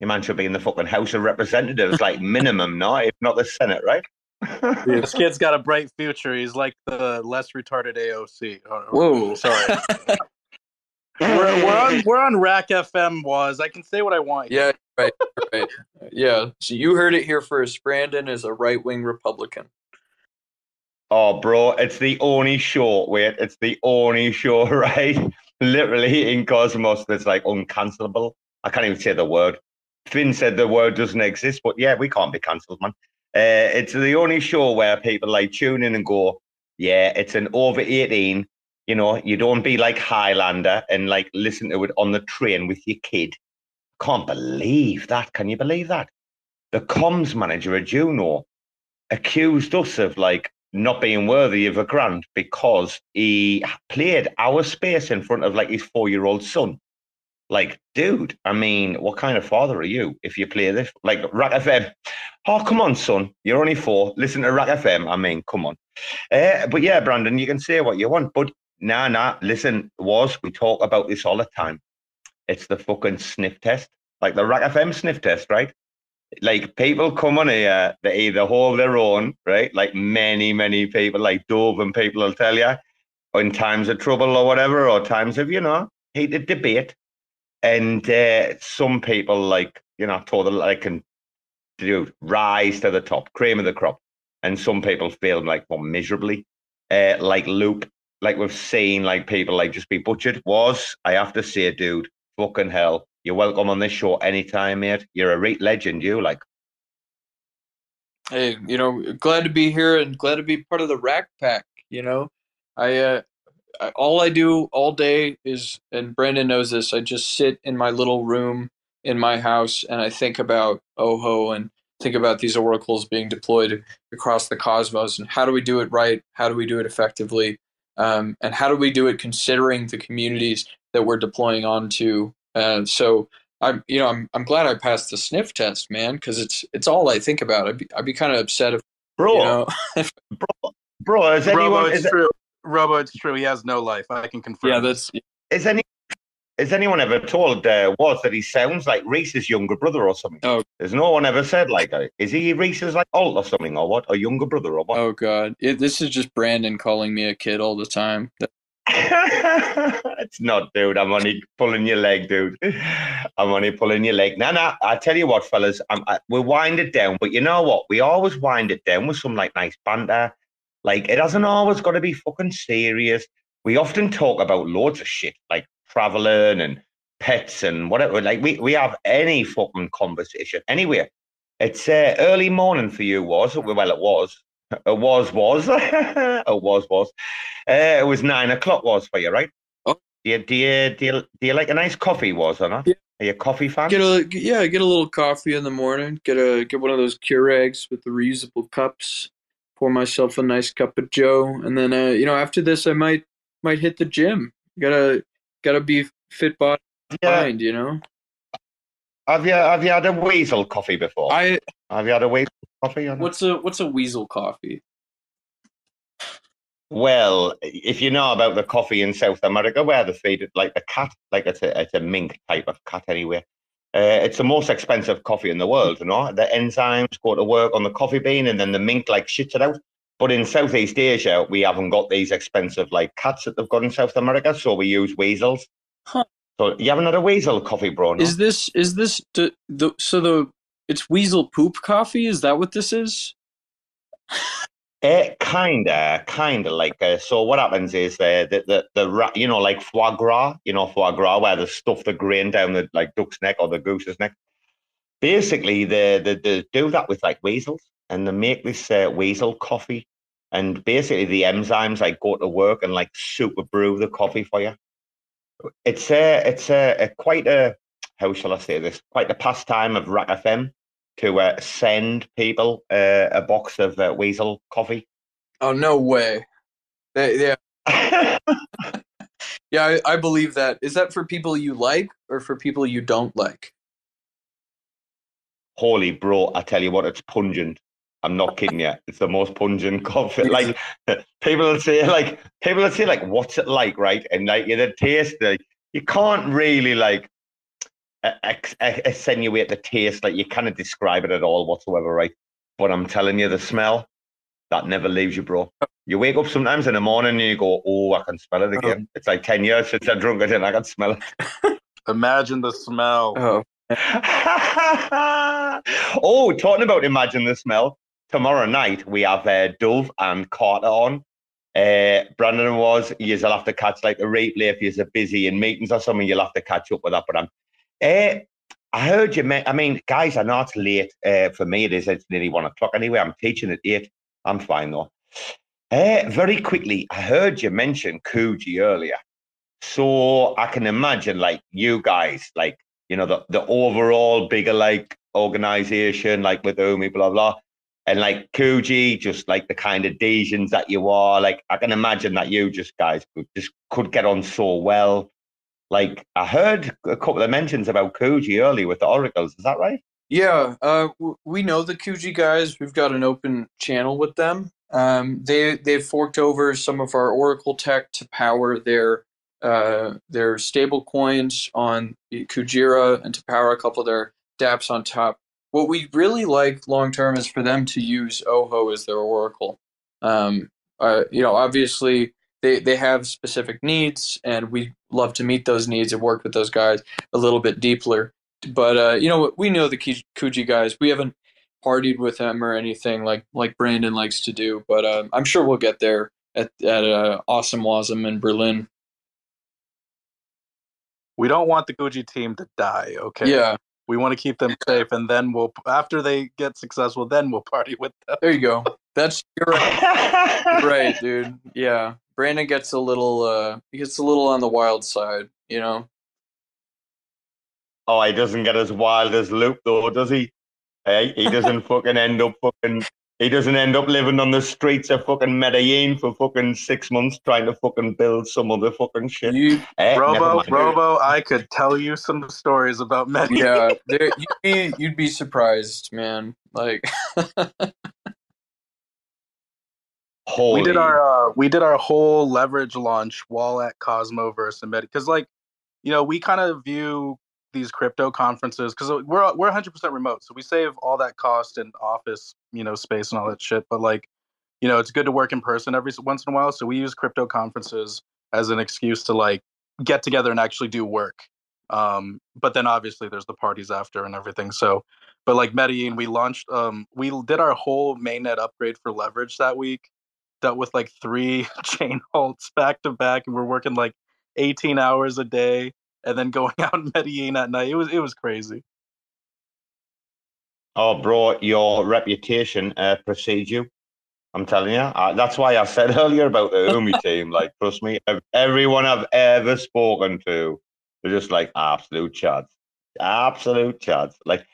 Your man should be in the fucking House of Representatives, like [laughs] minimum, no? If not the Senate, right? This kid's got a bright future. He's like the less retarded AOC. Oh, oh, Whoa, sorry. [laughs] we're, we're, on we're on RAC FM. Woz I can say what I want. Yeah, right, right. Yeah. So you heard it here first. Brandon is a right wing Republican. Oh, bro, it's the only show. Wait, it's the only show, [laughs] right? Literally in Cosmos that's like uncancelable. I can't even say the word. Finn said the word doesn't exist, but yeah, we can't be cancelled, man. Uh, it's the only show where people like tune in and go, yeah, it's an over 18. You know, you don't be like Highlander and like listen to it on the train with your kid. Can't believe that. Can you believe that? The comms manager at Juno accused us of like not being worthy of a grant because he played our space in front of like his four year old son. Like, dude, I mean, what kind of father are you if you play this? Like, RAC FM. Oh, come on, son. You're only four. Listen to RAC FM. I mean, come on. Uh, but yeah, Brandon, you can say what you want. But nah, nah, listen, Woz we talk about this all the time. It's the fucking sniff test. Like the RAC FM sniff test, right? Like people come on here, they either hold their own, right? Like many, many people, like Dove and people will tell you, in times of trouble or whatever, or times of, you know, heated debate and uh, some people like you know told them I can do rise to the top, cream of the crop, and some people fail like well miserably, uh, like Loop, like we've seen like people like just be butchered. Woz I have to say, dude, fucking hell, you're welcome on this show anytime, mate. You're a great legend, you like. Hey, you know, glad to be here and glad to be part of the RAC Pack. You know, I uh, all I do all day is, and Brandon knows this, I just sit in my little room in my house and I think about Ojo and think about these oracles being deployed across the cosmos and how do we do it right? How do we do it effectively? Um, and how do we do it considering the communities that we're deploying onto? Uh, so I'm, you know, I'm, I'm glad I passed the sniff test, man, because it's it's all I think about. I'd be, I'd be kind of upset if, bro, you know, bro, bro, is anyone? Bro, it's is true. Robo, it's true. He has no life. I can confirm. Yeah, that's. Is any has anyone ever told uh, Woz that he sounds like Reese's younger brother or something? Oh, there's no one ever said like, uh, is he Reese's like old or something or what? A younger brother or what? Oh God, it, this is just Brandon calling me a kid all the time. [laughs] it's not, dude. I'm only pulling your leg, dude. I'm only pulling your leg. No, no. I tell you what, fellas, I'm, I, we'll wind it down. But you know what? We always wind it down with some like nice banter. Like it hasn't always got to be fucking serious. We often talk about loads of shit, like traveling and pets and whatever. Like we, we have any fucking conversation anywhere. It's uh, early morning for you, was it? Well, it was. It was, was. [laughs] it was, was. Uh, it was nine o'clock, was for you, right? Oh. Do you, do you, do you, do you like a nice coffee, Woz or not? Yeah. Are you a coffee fan? Get a yeah, get a little coffee in the morning. Get a get one of those Keurigs with the reusable cups. Pour myself a nice cup of Joe, and then uh, you know after this I might might hit the gym. Gotta gotta be fit body yeah. mind, you know. Have you have you had a weasel coffee before? I have you had a weasel coffee? What's a what's a weasel coffee? Well, if you know about the coffee in South America, where they feed it like the cat, like it's a it's a mink type of cat anyway. Uh, it's the most expensive coffee in the world, you know. The enzymes go to work on the coffee bean, and then the mink like shits it out. But in Southeast Asia, we haven't got these expensive like cats that they've got in South America, so we use weasels. Huh. So you haven't had a weasel coffee, bro? No? Is this is this the, the so the it's weasel poop coffee? Is that what this is? [laughs] Eh, kinda, kinda like uh, so. What happens is uh, the the the you know like foie gras, you know foie gras, where they stuff the grain down the like duck's neck or the goose's neck. Basically, they they, they do that with like weasels, and they make this uh, weasel coffee, and basically the enzymes like go to work and like super brew the coffee for you. It's a it's a, a quite a how shall I say this? Quite a pastime of RAC FM to uh, send people uh, a box of uh, weasel coffee. Oh no way! Yeah, [laughs] yeah, I, I believe that. Is that for people you like or for people you don't like? Holy bro, I tell you what, it's pungent. I'm not [laughs] kidding you. It's the most pungent [laughs] coffee. Like people will say, like people will say, like, what's it like, right? And like you the taste, like you can't really like ex- ex- accentuate the taste. Like you cannot describe it at all whatsoever, right? But I'm telling you, the smell that never leaves you, bro. You wake up sometimes in the morning and you go, "Oh, I can smell it again." It's like ten years since I drunk it, and I can smell it. [laughs] Imagine the smell. Oh, [laughs] oh, talking about imagine the smell. Tomorrow night we have uh, Dove and Carter on. Uh, Brandon was you'll have to catch like a replay if you're busy in meetings or something. You'll have to catch up with that. But I'm. Uh, I heard you. I mean, guys, I know it's late. Uh, for me, it is. It's nearly one o'clock anyway. I'm teaching at eight. I'm fine though. Uh, very quickly, I heard you mention Kuji earlier. So I can imagine like you guys, like, you know, the, the overall bigger like organization, like with Umee, blah, blah. And like Kuji, just like the kind of Desians that you are, like I can imagine that you just guys could just could get on so well. Like I heard a couple of mentions about Kuji early with the Oracles. Is that right? Yeah, uh, we know the Kuji guys. We've got an open channel with them. Um, they they've forked over some of our Oracle tech to power their uh, their stable coins on Kujira and to power a couple of their DApps on top. What we really like long term is for them to use Ojo as their Oracle. Um, uh, you know, obviously they they have specific needs, and we love to meet those needs and work with those guys a little bit deeper but uh, you know we know the Kuji guys. We haven't partied with them or anything like like Brandon likes to do, but uh, I'm sure we'll get there at at uh, Awesome Wasm in Berlin. We don't want the Kuji team to die. Okay. Yeah, We want to keep them safe, and then we'll after they get successful, then we'll party with them. there you go. That's you're right, right, [laughs] dude. Yeah, Brandon gets a little uh he gets a little on the wild side, you know. Oh, he doesn't get as wild as Luke, though, does he? Hey, he doesn't [laughs] fucking end up fucking. He doesn't end up living on the streets of fucking Medellin for fucking six months trying to fucking build some other fucking shit. You Eh, Robo. Robo, I could tell you some stories about [laughs] Medellin. yeah, there, you'd be you'd be surprised, man. Like [laughs] Holy. we did our uh, we did our whole leverage launch while at Cosmoverse and Med because like you know we kind of view these crypto conferences because we're we're 100 percent remote, so we save all that cost and office you know space and all that shit. But like you know it's good to work in person every once in a while, so we use crypto conferences as an excuse to like get together and actually do work. Um, but then obviously there's the parties after and everything. So, but like Medellin, we launched, um, we did our whole mainnet upgrade for leverage that week. Dealt with like three [laughs] chain halts back to back, and we're working like 18 hours a day, and then going [laughs] out in Medellin at night. It was it was crazy. Oh, bro, your reputation uh, precedes you. I'm telling you. Uh, that's why I said [laughs] earlier about the Umee team. Like, trust me, everyone I've ever spoken to, they're just like absolute chads, absolute chads. Like,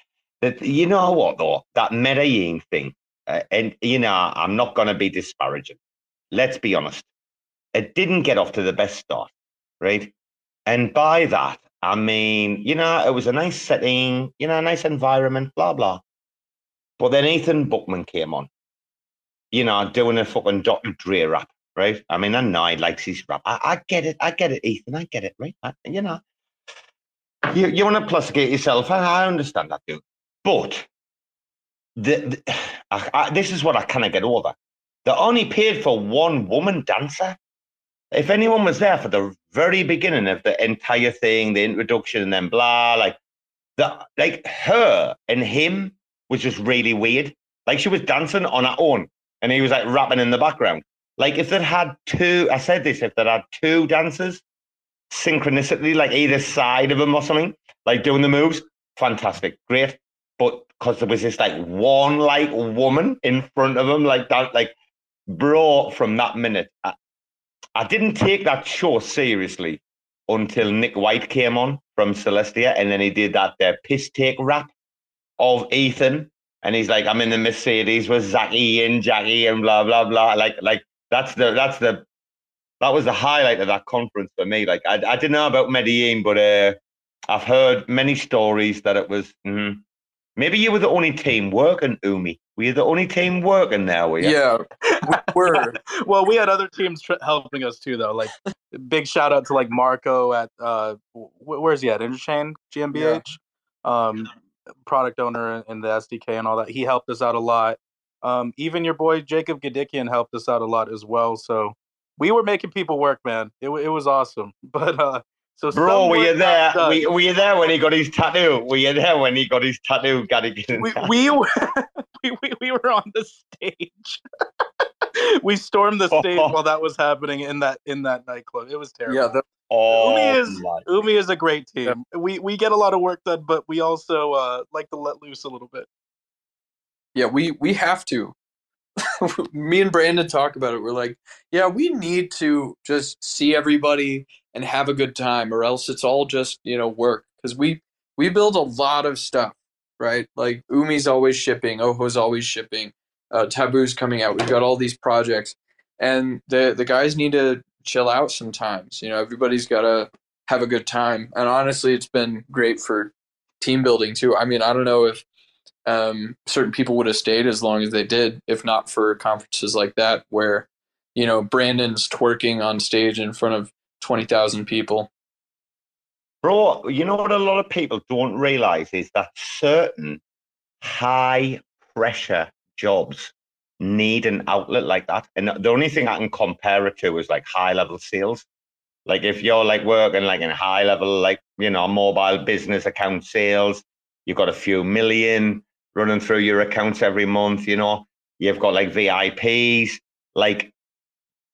that. You know what though? That Medellin thing, uh, and you know, I'm not gonna be disparaging. Let's be honest. It didn't get off to the best start, right? And by that, I mean, you know, it was a nice setting, you know, a nice environment, blah blah. But then Ethan Buchman came on, you know, doing a fucking Dr. Dre rap, right? I mean, I know he likes his rap. I, I get it. I get it, Ethan. I get it, right? I, you know, you, you want to plusgate yourself. I, I understand that, dude. But the, the I, I, this is what I kind of get over. They only paid for one woman dancer. If anyone was there for the very beginning of the entire thing, the introduction, and then blah, like the like her and him was just really weird. Like she was dancing on her own and he was like rapping in the background. Like if they had two, I said this, if they had two dancers synchronicity, like either side of them or something, like doing the moves, fantastic, great. But because there was this like one like woman in front of him, like that, like bro, from that minute, I, I didn't take that show seriously until Nick White came on from Celestia, and then he did that their piss take rap of Ethan, and he's like, "I'm in the Mercedes with Zachy and Jackie and blah blah blah." Like, like that's the that's the that was the highlight of that conference for me. Like, I I didn't know about Medellin, but uh, I've heard many stories that it was. Mm, maybe you were the only team working, Umee. We were you the only team working there? Were you? Yeah, we [laughs] were. well, we had other teams tr- helping us too, though. Like, big shout out to like Marco at uh, where's he at? Interchain GmbH. Yeah. Um, product owner in the SDK and all that. He helped us out a lot. Um, even your boy Jacob Gadikian helped us out a lot as well. So we were making people work, man. It, it was awesome. [laughs] But uh, so bro, were you there? Were, were, you there when he got his tattoo? Were you there when he got his tattoo? Gadikian. We, we were [laughs] we, we, we were on the stage. [laughs] we stormed the stage oh. while that was happening in that in that nightclub. It was terrible. Yeah, the, Oh, Umee is my. Umee is a great team. Yeah. We we get a lot of work done, but we also uh, like to let loose a little bit. Yeah, we we have to. [laughs] Me and Brandon talk about it. We're like, yeah, we need to just see everybody and have a good time, or else it's all just you know work. Because we we build a lot of stuff, right? Like Umee's always shipping, Ojo's always shipping, uh, Taboo's coming out. We've got all these projects, and the the guys need to chill out sometimes. You know, everybody's got to have a good time. And honestly, it's been great for team building too. I mean, I don't know if um, certain people would have stayed as long as they did if not for conferences like that, where you know Brandon's twerking on stage in front of twenty thousand people. Bro, you know what a lot of people don't realize is that certain high pressure jobs need an outlet like that. And the only thing I can compare it to is like high level sales. Like if you're like working like in high level, like, you know, mobile business account sales, you've got a few million running through your accounts every month, you know, you've got like VIPs, like,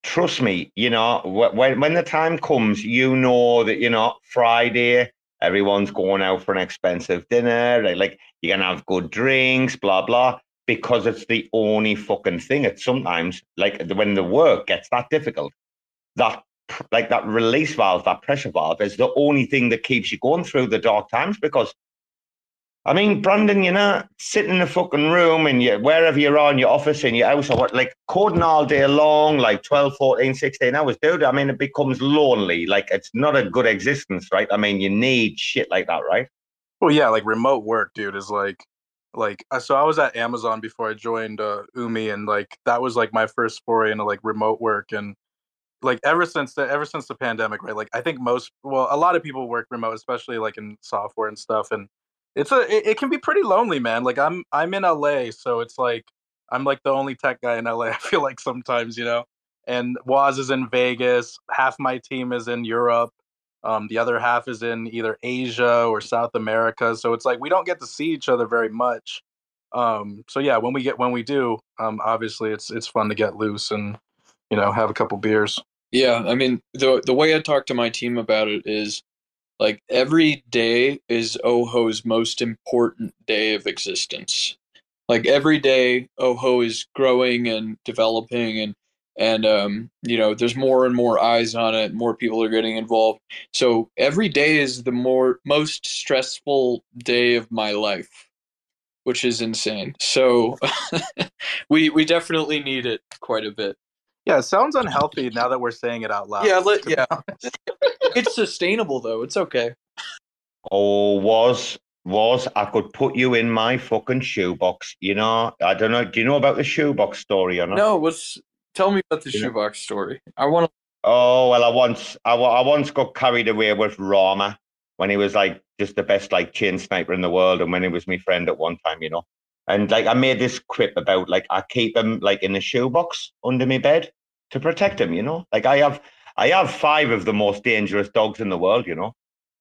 trust me, you know, when, when the time comes, you know that, you know, Friday, everyone's going out for an expensive dinner, like you're going to have good drinks, blah, blah because it's the only fucking thing. It's sometimes like when the work gets that difficult, that like that release valve, that pressure valve is the only thing that keeps you going through the dark times. Because, I mean, Brandon, you know, sitting in a fucking room and you, wherever you're on your office, in your house or what, like coding all day long, like 12, 14, 16 hours, dude, I mean, it becomes lonely. Like it's not a good existence, right? I mean, you need shit like that, right? Well, yeah, like remote work, dude, is like like uh, so i was at amazon before i joined uh, Umee and like that was like my first foray into like remote work and like ever since the ever since the pandemic right like i think most well a lot of people work remote especially like in software and stuff and it's a it, it can be pretty lonely man like i'm i'm in la so it's like i'm like the only tech guy in la [laughs] i feel like sometimes you know and Woz is in Vegas. Half my team is in Europe. Um, the other half is in either Asia or South America. So it's like we don't get to see each other very much. Um, so yeah, when we get when we do, um, obviously it's it's fun to get loose and you know have a couple beers. Yeah, I mean the the way I talk to my team about it is like every day is Ojo's most important day of existence. Like every day Ojo is growing and developing and and um, you know there's more and more eyes on it more people are getting involved. So every day is the more most stressful day of my life which is insane. So [laughs] we we definitely need it quite a bit Yeah, it sounds unhealthy [laughs] now that we're saying it out loud. yeah let, yeah [laughs] it's sustainable though it's okay Oh, was was I could put you in my fucking shoebox. You know, I don't know. Do you know about the shoebox story or not? no what's tell me about the You know- shoebox story i want to Oh well, I once I, I once got carried away with Rama when he was like just the best like chain sniper in the world, and when he was my friend at one time, you know. And like I made this quip about like I keep him like in a shoebox under my bed to protect him, you know. Like I have I have five of the most dangerous dogs in the world, you know.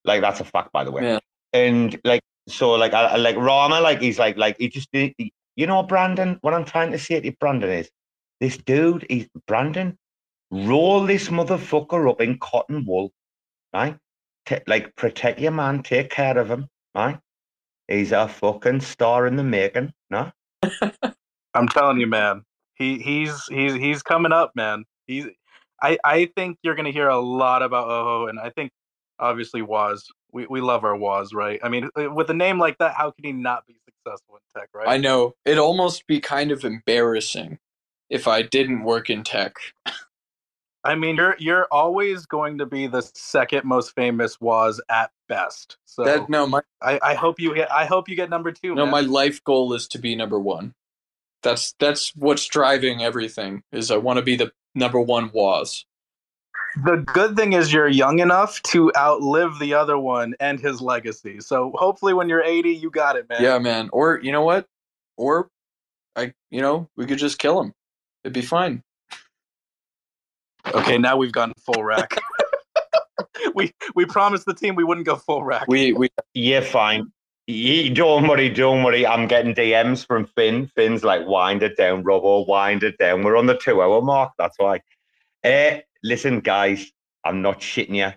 Like that's a fact, by the way. Yeah. And like so, like I like Rama, like he's like like he just he, you know Brandon. What I'm trying to say to Brandon is this dude. is Brandon roll this motherfucker up in cotton wool, right? Ta like protect your man, take care of him, right? He's a fucking star in the making, no? [laughs] I'm telling you, man. He he's he's he's coming up, man. He's I I think you're gonna hear a lot about Ojo, and I think obviously Woz. We we love our Woz, right? I mean, uh, with a name like that, how can he not be successful in tech, right? i know it'd almost be kind of embarrassing if i didn't work in tech I mean, you're you're always going to be the second most famous Woz at best. So that no my I, I hope you get I hope you get number two. No, man. my life goal is to be number one. That's that's what's driving everything. Is I want to be the number one Woz. The good thing is you're young enough to outlive the other one and his legacy. So hopefully, when you're 80, you got it, man. Yeah, man. Or you know what? Or I, you know, we could just kill him. It'd be fine. Okay, now we've gone full rack. [laughs] [laughs] we we promised the team we wouldn't go full rack. We we You're fine. You, don't worry, don't worry. I'm getting DMs from Finn. Finn's like, wind it down, Robo, wind it down. We're on the two hour mark. That's why. Uh, listen, guys, I'm not shitting you.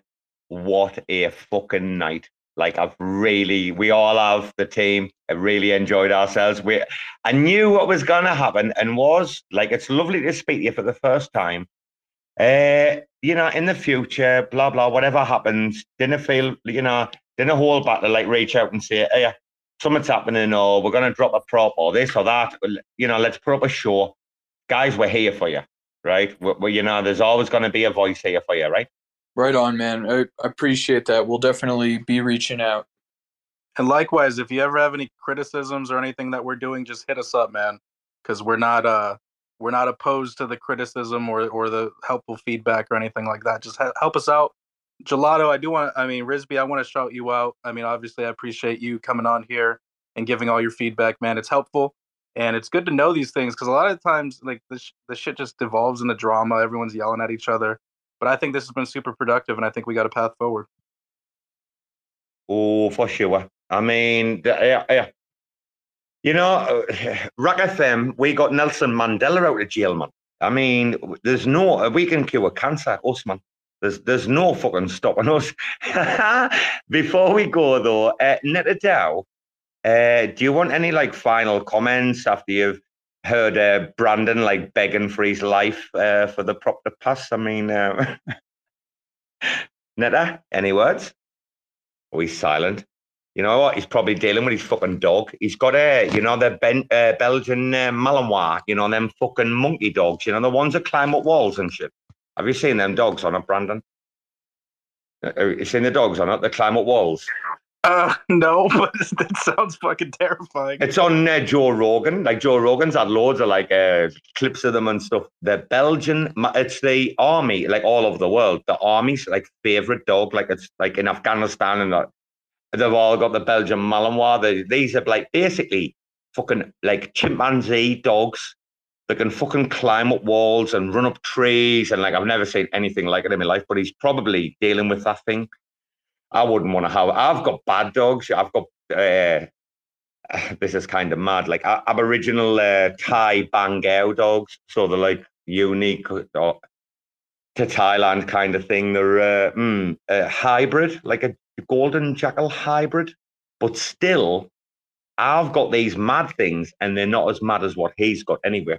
What a fucking night. Like, I've really, we all have the team. I really enjoyed ourselves. We, I knew what was going to happen and was like, it's lovely to speak to you for the first time. Uh, you know, in the future, blah, blah, whatever happens, didn't feel, you know, didn't hold back to like reach out and say, hey, something's happening or we're to drop a prop or this or that. You know, let's put up a show. Guys, we're here for you, right? we we you know, there's always to be a voice here for you, right? right on, man. I appreciate that. We'll definitely be reaching out. And likewise, if you ever have any criticisms or anything that we're doing, just hit us up, man. Because we're not uh we're not opposed to the criticism or or the helpful feedback or anything like that. Just he- help us out. Gelotto, I do want. I mean, Rizbe, I want to shout you out. I mean, obviously, I appreciate you coming on here and giving all your feedback, man. It's helpful and it's good to know these things because a lot of times, like the sh- the shit just devolves into drama. Everyone's yelling at each other. But I think this has been super productive, and I think we got a path forward. Oh, for sure. I mean, yeah, yeah. You know, uh, [laughs] RAC FM, we got Nelson Mandela out of jail, man. I mean, there's no, we can cure cancer, us, man. There's, there's no fucking stopping us. [laughs] Before we go, though, uh, Neta DAO, uh, do you want any like final comments after you've heard uh, Brandon like begging for his life uh, for the prop to pass? I mean, uh, [laughs] Neta, any words? Are we silent. You know what? He's probably dealing with his fucking dog. He's got a, you know, the ben, uh, Belgian uh, Malinois, you know, them fucking monkey dogs, you know, the ones that climb up walls and shit. Have you seen them dogs on it, Brandon? Uh, Have you seen the dogs on it They climb up walls? Uh, [laughs] no, [laughs] but that sounds fucking terrifying. It's on uh, Joe Rogan. Like Joe Rogan's had loads of like uh, clips of them and stuff. The Belgian, it's the army, like all over the world. The army's like favorite dog, like it's like in Afghanistan and that. They've all got the Belgian Malinois. They, these are like basically fucking like chimpanzee dogs, that can fucking climb up walls and run up trees and like I've never seen anything like it in my life. But he's probably dealing with that thing. I wouldn't want to have. I've got bad dogs. I've got. Uh, [sighs] this is kind of mad. Like Aboriginal uh, Thai Bangkaew dogs, so they're like unique uh, to Thailand kind of thing. They're uh, mm, a hybrid, like a golden jackal hybrid, but still, I've got these mad things, and they're not as mad as what he's got anyway.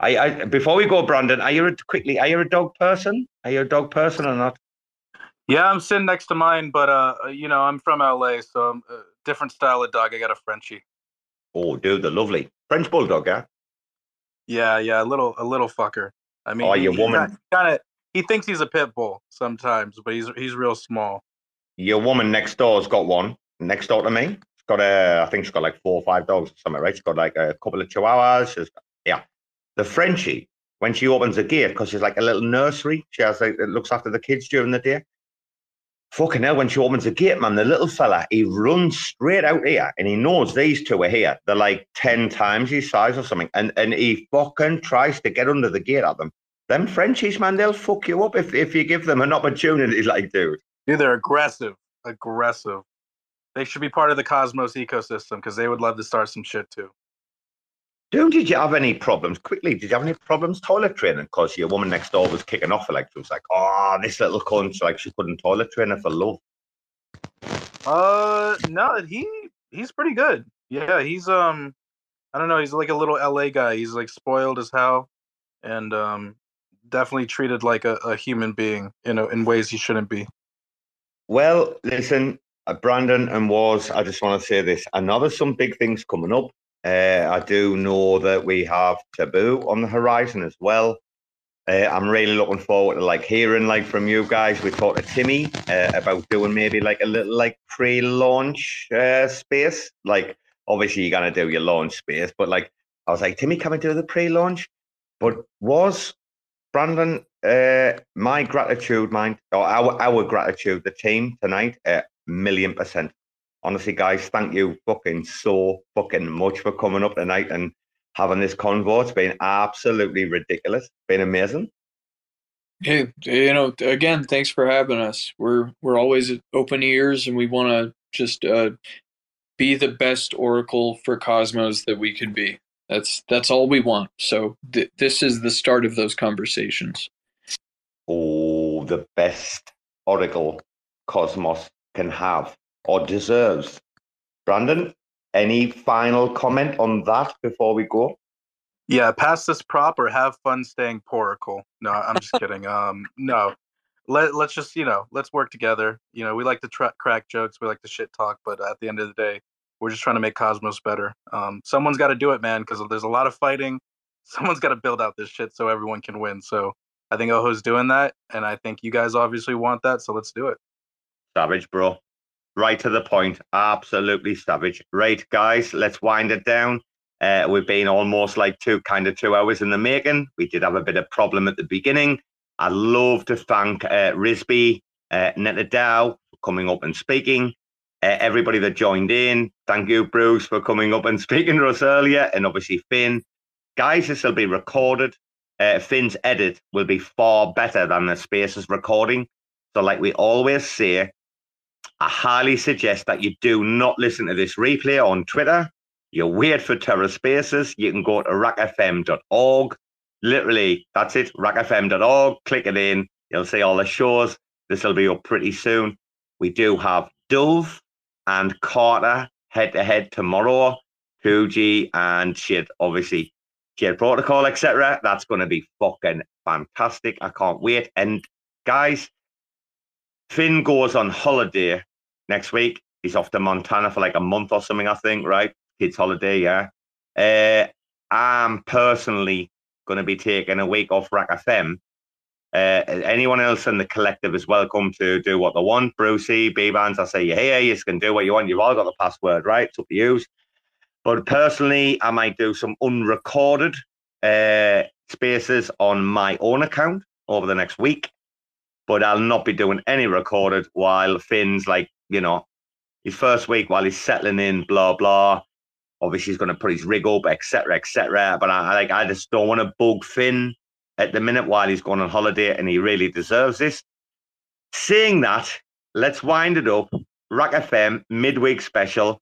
I, I before we go, Brandon, are you a, quickly? Are you a dog person? Are you a dog person or not? Yeah, I'm sitting next to mine, but uh, you know, I'm from LA, so I'm a uh, different style of dog. I got a Frenchie. Oh, dude, the lovely French bulldog, yeah. Yeah, yeah, a little, a little fucker. I mean, oh, your woman kind of. He thinks he's a pit bull sometimes, but he's he's real small. Your woman next door's got one next door to me. She's got a, I think she's got like four or five dogs or something, right? She's got like a couple of chihuahuas. She's got, yeah, the Frenchie when she opens a gate because she's like a little nursery. She has like it looks after the kids during the day. Fucking hell, when she opens the gate, man, the little fella, he runs straight out here and he knows these two are here. They're like 10 times his size or something. And and he fucking tries to get under the gate at them. Them Frenchies, man, they'll fuck you up if, if you give them an opportunity, [laughs] like, dude. Dude, they're aggressive. Aggressive. They should be part of the Cosmos ecosystem because they would love to start some shit too. Dude, did you have any problems? Quickly, did you have any problems toilet training? Because your woman next door was kicking off. Like she was like, "Oh, this little cunt!" Like she couldn't toilet train her for love. Uh, no, he he's pretty good. Yeah, he's um, I don't know. He's like a little LA guy. He's like spoiled as hell, and um, definitely treated like a, a human being, you know, in ways he shouldn't be. Well, listen, uh, Brandon and Woz I just want to say this. I know there's some big things coming up. Uh, I do know that we have Taboo on the horizon as well. Uh, I'm really looking forward to like hearing like from you guys. We talked to Timmy uh, about doing maybe like a little like pre-launch uh, space. Like obviously you're gonna do your launch space, but like I was like, Timmy, can we do the pre-launch? But Woz Brandon uh, my gratitude, mind or our our gratitude, the team tonight, a million percent honestly, guys, thank you fucking so fucking much for coming up tonight and having this convo. It's been absolutely ridiculous. It's been amazing. Hey, you know, again, thanks for having us. We're we're always open ears, and we want to just uh, be the best oracle for Cosmos that we can be. That's that's all we want. So th- this is the start of those conversations. Oh, the best oracle Cosmos can have or deserves. Brandon, any final comment on that before we go? Yeah, pass this prop or have fun staying poracle. No, I'm just kidding. [laughs] Um, no, let let's just you know let's work together. You know, we like to tra- crack jokes, we like to shit talk, but at the end of the day, we're just trying to make Cosmos better. Um, someone's got to do it, man, because there's a lot of fighting. [laughs] Someone's got to build out this shit so everyone can win. So I think Ojo's doing that, and I think you guys obviously want that. So let's do it. Savage, bro right to the point, absolutely savage. Right, guys, let's wind it down. Uh, we've been almost like two kind of two hours in the making. We did have a bit of problem at the beginning. I'd love to thank uh, Rizbe, uh, Dow for coming up and speaking. Uh, everybody that joined in, thank you, Bruce, for coming up and [laughs] speaking to us earlier, and obviously Finn. Guys, this will be recorded. Uh, Finn's edit will be far better than the Spaces recording. So, like we always say, I highly suggest that you do not listen to this replay on Twitter. You wait for TerraSpaces. You can go to rackfm.org. Literally, that's it, rackfm.org. Click it in. You'll see all the shows. This will be up pretty soon. We do have Dove and Carter head to head tomorrow. Fuji and shit, obviously, shit protocol, etc. That's going to be fucking fantastic. I can't wait. And guys, Finn goes on holiday next week. He's off to Montana for like a month or something, I think, right? Kids' holiday, yeah. Uh, I'm personally going to be taking a week off RAC FM. Uh, anyone else in the collective is welcome to do what they want. Brucey, B-Bands, I say, you're here, you can do what you want. You've all got the password, right? It's up to you. But personally, I might do some unrecorded uh, spaces on my own account over the next week but I'll not be doing any recorded while Finn's like, you know, his first week while he's settling in, blah, blah. Obviously, he's going to put his rig up, etc., etc. But I like, I just don't want to bug Finn at the minute while he's going on holiday, and he really deserves this. Saying that, let's wind it up. RAC FM midweek special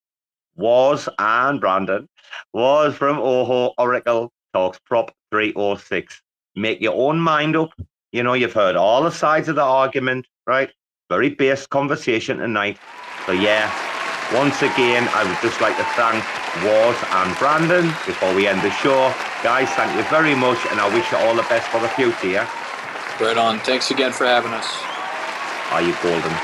Woz and Brandon Woz from Ojo Oracle Talks Prop 306. Make your own mind up. You know, you've heard all the sides of the argument, right? Very based conversation tonight. So, yeah, once again, I would just like to thank Woz and Brandon before we end the show. Guys, thank you very much, and I wish you all the best for the future. Yeah? Right on. Thanks again for having us. Are you golden?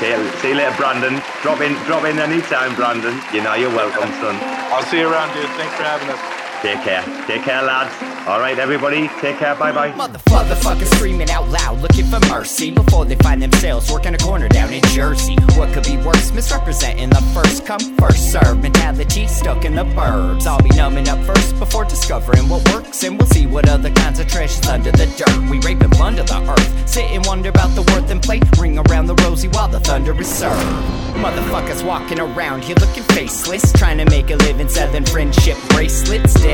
See you, see you later, Brandon. Drop in, drop in anytime, Brandon. You know you're welcome, son. I'll see you around, dude. Thanks for having us. Take care. Take care, lads. All right, everybody. Take care. Bye bye. Motherfuckers screaming out loud, looking for mercy before they find themselves working a corner down in Jersey. What could be worse? Misrepresenting the first come, first serve mentality stuck in the burbs. I'll be numbing up first before discovering what works, and we'll see what other kinds of trash is under the dirt. We rape and plunder the earth, sit and wonder about the worth and play. Ring around the rosy while the thunder is served. Motherfuckers walking around here looking faceless, trying to make a living selling friendship bracelets. Dead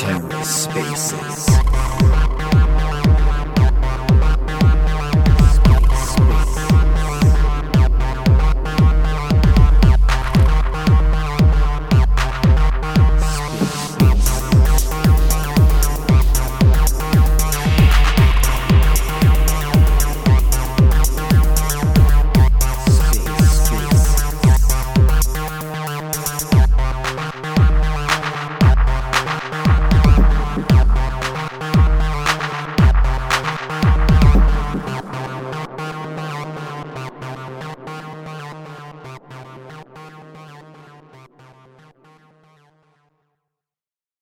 TerraSpaces.